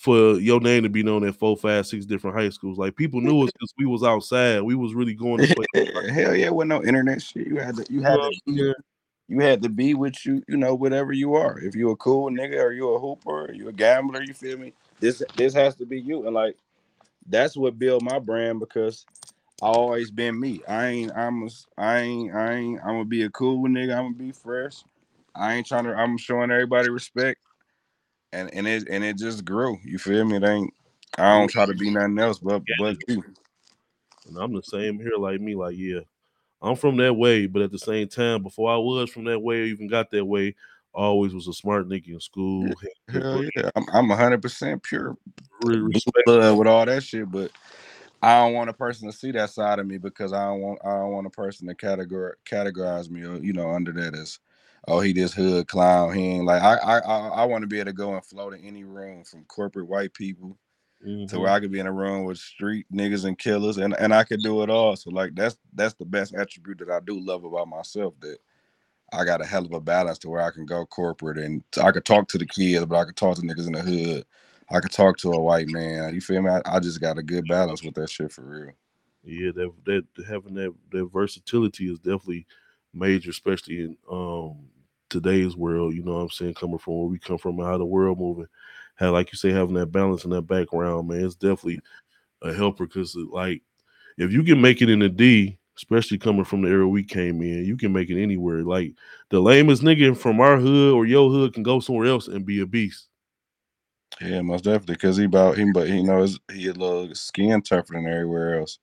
for your name to be known at four, five, six different high schools. Like people knew us [LAUGHS] because we was outside. We was really going to [LAUGHS] play. Hell yeah, with no internet shit. You had to you had to what I'm be, saying? you had to be what you you know whatever you are. If you a cool nigga or you a hooper or you a gambler, you feel me? This this has to be you. And like that's what built my brand because I always been me. I ain't I'm a, I ain't I ain't I'm gonna be a cool nigga. I'm gonna be fresh. I ain't trying to I'm showing everybody respect. And and it and it just grew. You feel me? It ain't I don't try to be nothing else but but you. And I'm the same here, like me. Like, yeah, I'm from that way, but at the same time, before I was from that way or even got that way, always was a smart nigga in school. Hell yeah. I'm I'm hundred percent pure respect. blood with all that shit, but I don't want a person to see that side of me because I don't want I don't want a person to categorize categorize me or you know under that as oh he this hood clown he ain't like I I I, I want to be able to go and float in any room from corporate white people to Mhm. where I could be in a room with street niggas and killers and and I could do it all so like that's that's the best attribute that I do love about myself that I got a hell of a balance to where I can go corporate and I could talk to the kids, but I could talk to niggas in the hood. I could talk to a white man. You feel me? I, I just got a good balance with that shit for real. Yeah, that that having that that versatility is definitely major, especially in um today's world. You know what I'm saying? Coming from where we come from how the world moving. How like you say, having that balance in that background, man, it's definitely a helper because like if you can make it in the D, especially coming from the era we came in, you can make it anywhere. Like the lamest nigga from our hood or your hood can go somewhere else and be a beast. Yeah, most definitely. Cause he about him, but he knows he a little skin tougher than everywhere else.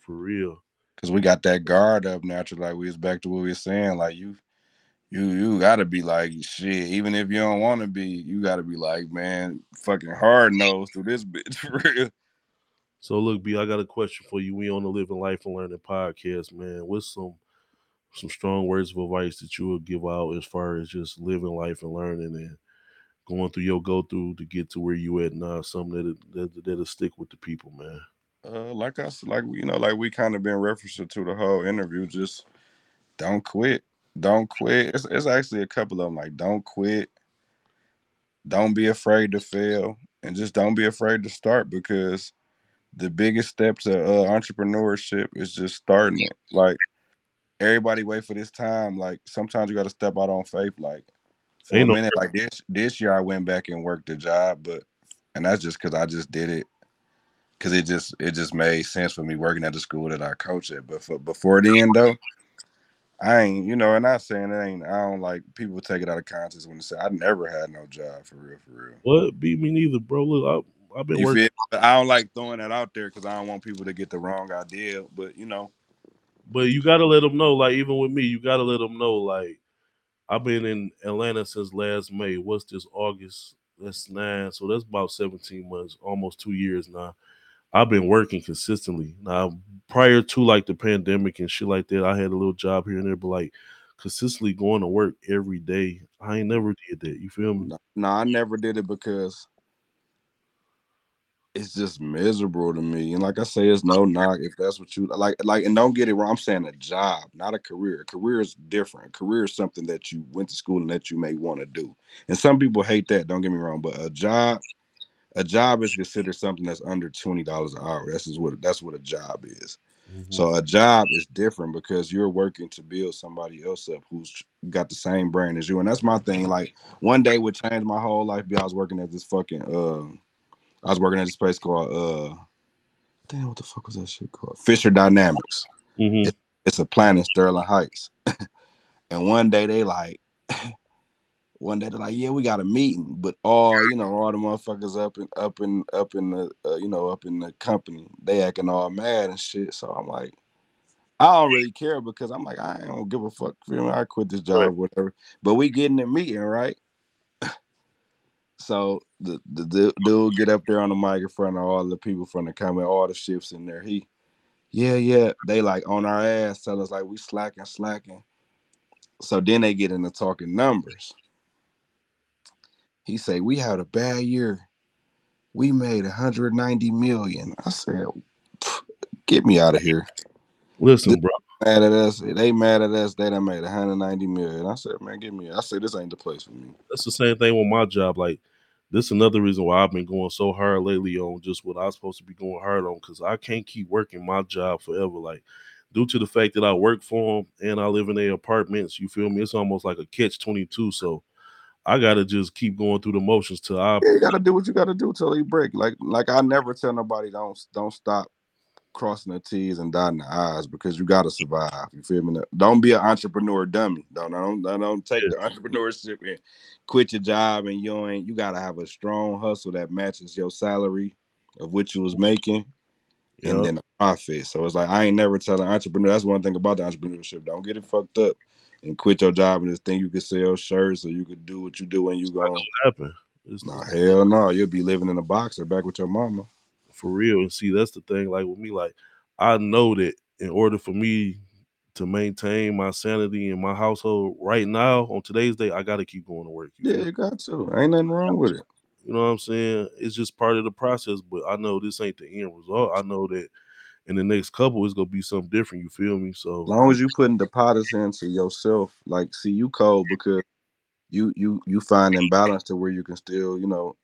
For real. Cause we got that guard up naturally. Like we was back to what we were saying. Like you you you gotta be like shit. Even if you don't want to be, you gotta be like, man, fucking hard nose through this [LAUGHS] bitch for real. So look, B, I got a question for you. We on the Living Life and Learning podcast, man. What's some some strong words of advice that you would give out as far as just living life and learning and going through your go through to get to where you at now? Something that that that'll stick with the people, man. Uh, like us, like you know, like we kind of been referencing to the whole interview. Just don't quit, don't quit. It's, it's actually a couple of them. Like don't quit, don't be afraid to fail, and just don't be afraid to start because the biggest step to uh, entrepreneurship is just starting it. Like everybody wait for this time. Like sometimes you got to step out on faith. Like for Ain't a no- minute, like this this year I went back and worked the job, but and that's just because I just did it because it just it just made sense for me working at the school that I coach at. But for before end though. I ain't, you know, and I'm saying it ain't. I don't like people take it out of context when they say I never had no job for real, for real. What? B me neither, bro. Look, I I've been You working. feel? I don't like throwing that out there because I don't want people to get the wrong idea. But you know, But you gotta let them know, like even with me, you gotta let them know, like I've been in Atlanta since last May. What's this August? That's nine, so that's about 17 months, almost two years now. I've been working consistently. Now, prior to like the pandemic and shit like that, I had a little job here and there, but like consistently going to work every day, I ain't never did that. You feel me? no, no, I never did it because it's just miserable to me. And like I say, it's no knock if that's what you like. Like, and don't get it wrong. I'm saying a job, not a career. A career is different. A career is something that you went to school and that you may want to do. And some people hate that. Don't get me wrong, but a job, a job is considered something that's under twenty dollars an hour. That's what that's what a job is. Mhm. So a job is different because you're working to build somebody else up who's got the same brain as you. And that's my thing. Like one day would change my whole life. Be I was working at this fucking uh I was working at this place called uh damn what the fuck was that shit called? Fisher Dynamics. Mhm. It's a plant in Sterling Heights. [LAUGHS] and one day they like [LAUGHS] one day they're like, yeah, we got a meeting, but all you know, all the motherfuckers up and up and up in the uh, you know up in the company, they acting all mad and shit. So I'm like, I don't really care because I'm like, I gonna give a fuck. I quit this job, Right. whatever. But we getting a meeting, right? So the, the the dude get up there on the mic in front of all the people from the company, all the shifts in there. He, yeah, yeah, they like on our ass, tell us like we slacking, slacking. So then they get into talking numbers. He say we had a bad year. We made 190 million. I said, get me out of here. Listen, bro. Mad at us. They mad at us. They done made 190 million. I said, man, get me. I said, this ain't the place for me. that's the same thing with my job. Like, this is another reason why I've been going so hard lately on just what I'm supposed to be going hard on because I can't keep working my job forever. Like, due to the fact that I work for them and I live in their apartments, you feel me? It's almost like a catch 22. So I got to just keep going through the motions till I. Yeah, you gotta do what you gotta do till you break. Like, like I never tell nobody don't don't stop crossing the T's and dotting the I's because you gotta survive. You feel me? Don't be an entrepreneur dummy. Don't don't don't, take the entrepreneurship and quit your job and you ain't you gotta have a strong hustle that matches your salary of what you was making and then the profit. So it's like I ain't never telling entrepreneur. That's one thing about the entrepreneurship. Don't get it fucked up and quit your job and just think you could sell shirts or you could do what you do when you go. happen. It's Nah, hell no. You'll be living in a box or back with your mama. For real. And see, that's the thing. Like with me, like I know that in order for me to maintain my sanity in my household right now on today's day, I got to keep going to work. You, Yeah, feel you got to. Ain't nothing wrong with it. you know what I'm saying? It's just part of the process. But I know this ain't the end result. I know that in the next couple it's gonna be something different. You feel me? So As long as you putting the deposits into yourself, like see you cold because you you you find imbalance to where you can still, you know,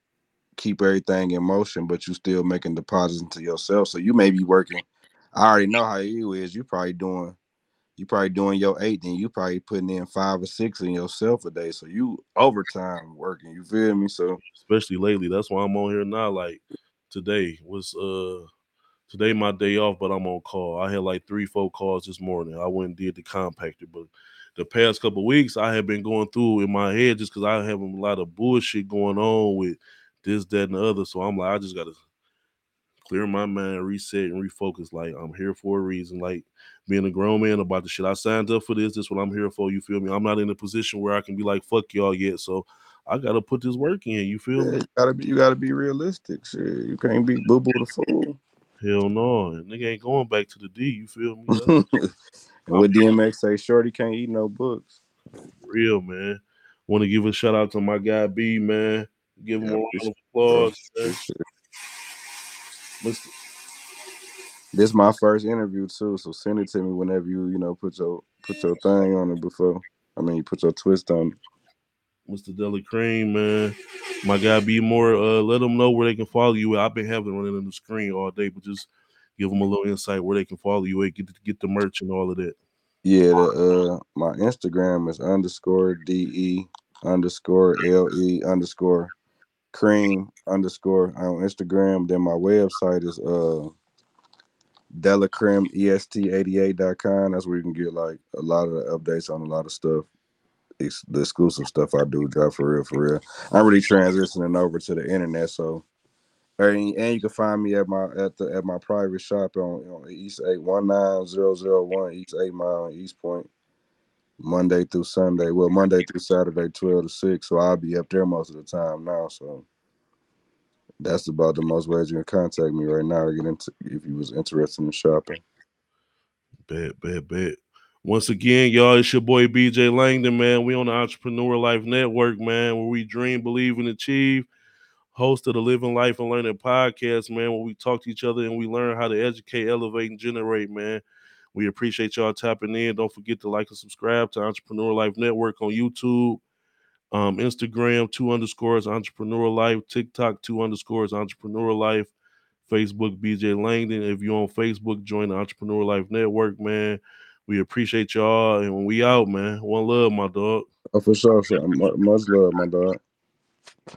keep everything in motion, but you're still making deposits into yourself. So you may be working. I already know how you is. You probably doing you probably doing your eight, then you probably putting in five or six in yourself a day. So you overtime working. You feel me? So especially lately, that's why I'm on here now. Like today was uh today my day off, but I'm on call. I had like three, four calls this morning. I went and did the compactor, but the past couple weeks I have been going through in my head just because I have a lot of bullshit going on with this, that, and the other. So I'm like, I just gotta clear my mind, reset, and refocus. Like I'm here for a reason. Like being a grown man about the shit. I signed up for this. This is what I'm here for. You feel me? I'm not in a position where I can be like, fuck y'all yet. So I gotta put this work in. You feel yeah, me? you gotta be you gotta be realistic. Shit. You can't be boo boo the fool. Hell no. And nigga ain't going back to the D. You feel me? What [LAUGHS] DMX say, Shorty can't eat no books. real, man. Want to give a shout out to my guy B, man. Give him Yeah, a round of applause. Mr. This is my first interview too, so send it to me whenever you you know put your put your thing on it before. I mean, you put your twist on it. Mr. De Le Creme, man. My guy be more. Uh, let them know where they can follow you. I've been having it running on the screen all day, but just give them a little insight where they can follow you at, get get the merch and all of that. Yeah, the, uh, my Instagram is underscore de underscore le underscore creme underscore on Instagram. Then my website is uh delecremeest88.com. That's where you can get like a lot of the updates on a lot of stuff. It's the exclusive stuff I do drop for real, for real. I'm really transitioning over to the internet, so and, and you can find me at my at the at my private shop on, on East Eight One Nine Zero Zero One East Eight Mile Eastpointe, Monday through Sunday. Well, Monday through Saturday, twelve to six. So I'll be up there most of the time now. So that's about the most ways you can contact me right now get into if you was interested in shopping. Bet, bet, bet. Once again, y'all, it's your boy BJ Langdon, man. We on the Entrepreneur Life Network, man, where we dream, believe, and achieve. Host of the Living Life and Learning podcast, man, where we talk to each other and we learn how to educate, elevate, and generate, man. We appreciate y'all tapping in. Don't forget to like and subscribe to Entrepreneur Life Network on YouTube, um, Instagram, two underscores Entrepreneur Life, TikTok, two underscores Entrepreneur Life, Facebook, BJ Langdon. If you're on Facebook, join the Entrepreneur Life Network, man. We appreciate y'all, and when we out, man, one love, my dog. Oh, for sure. Much love, my dog.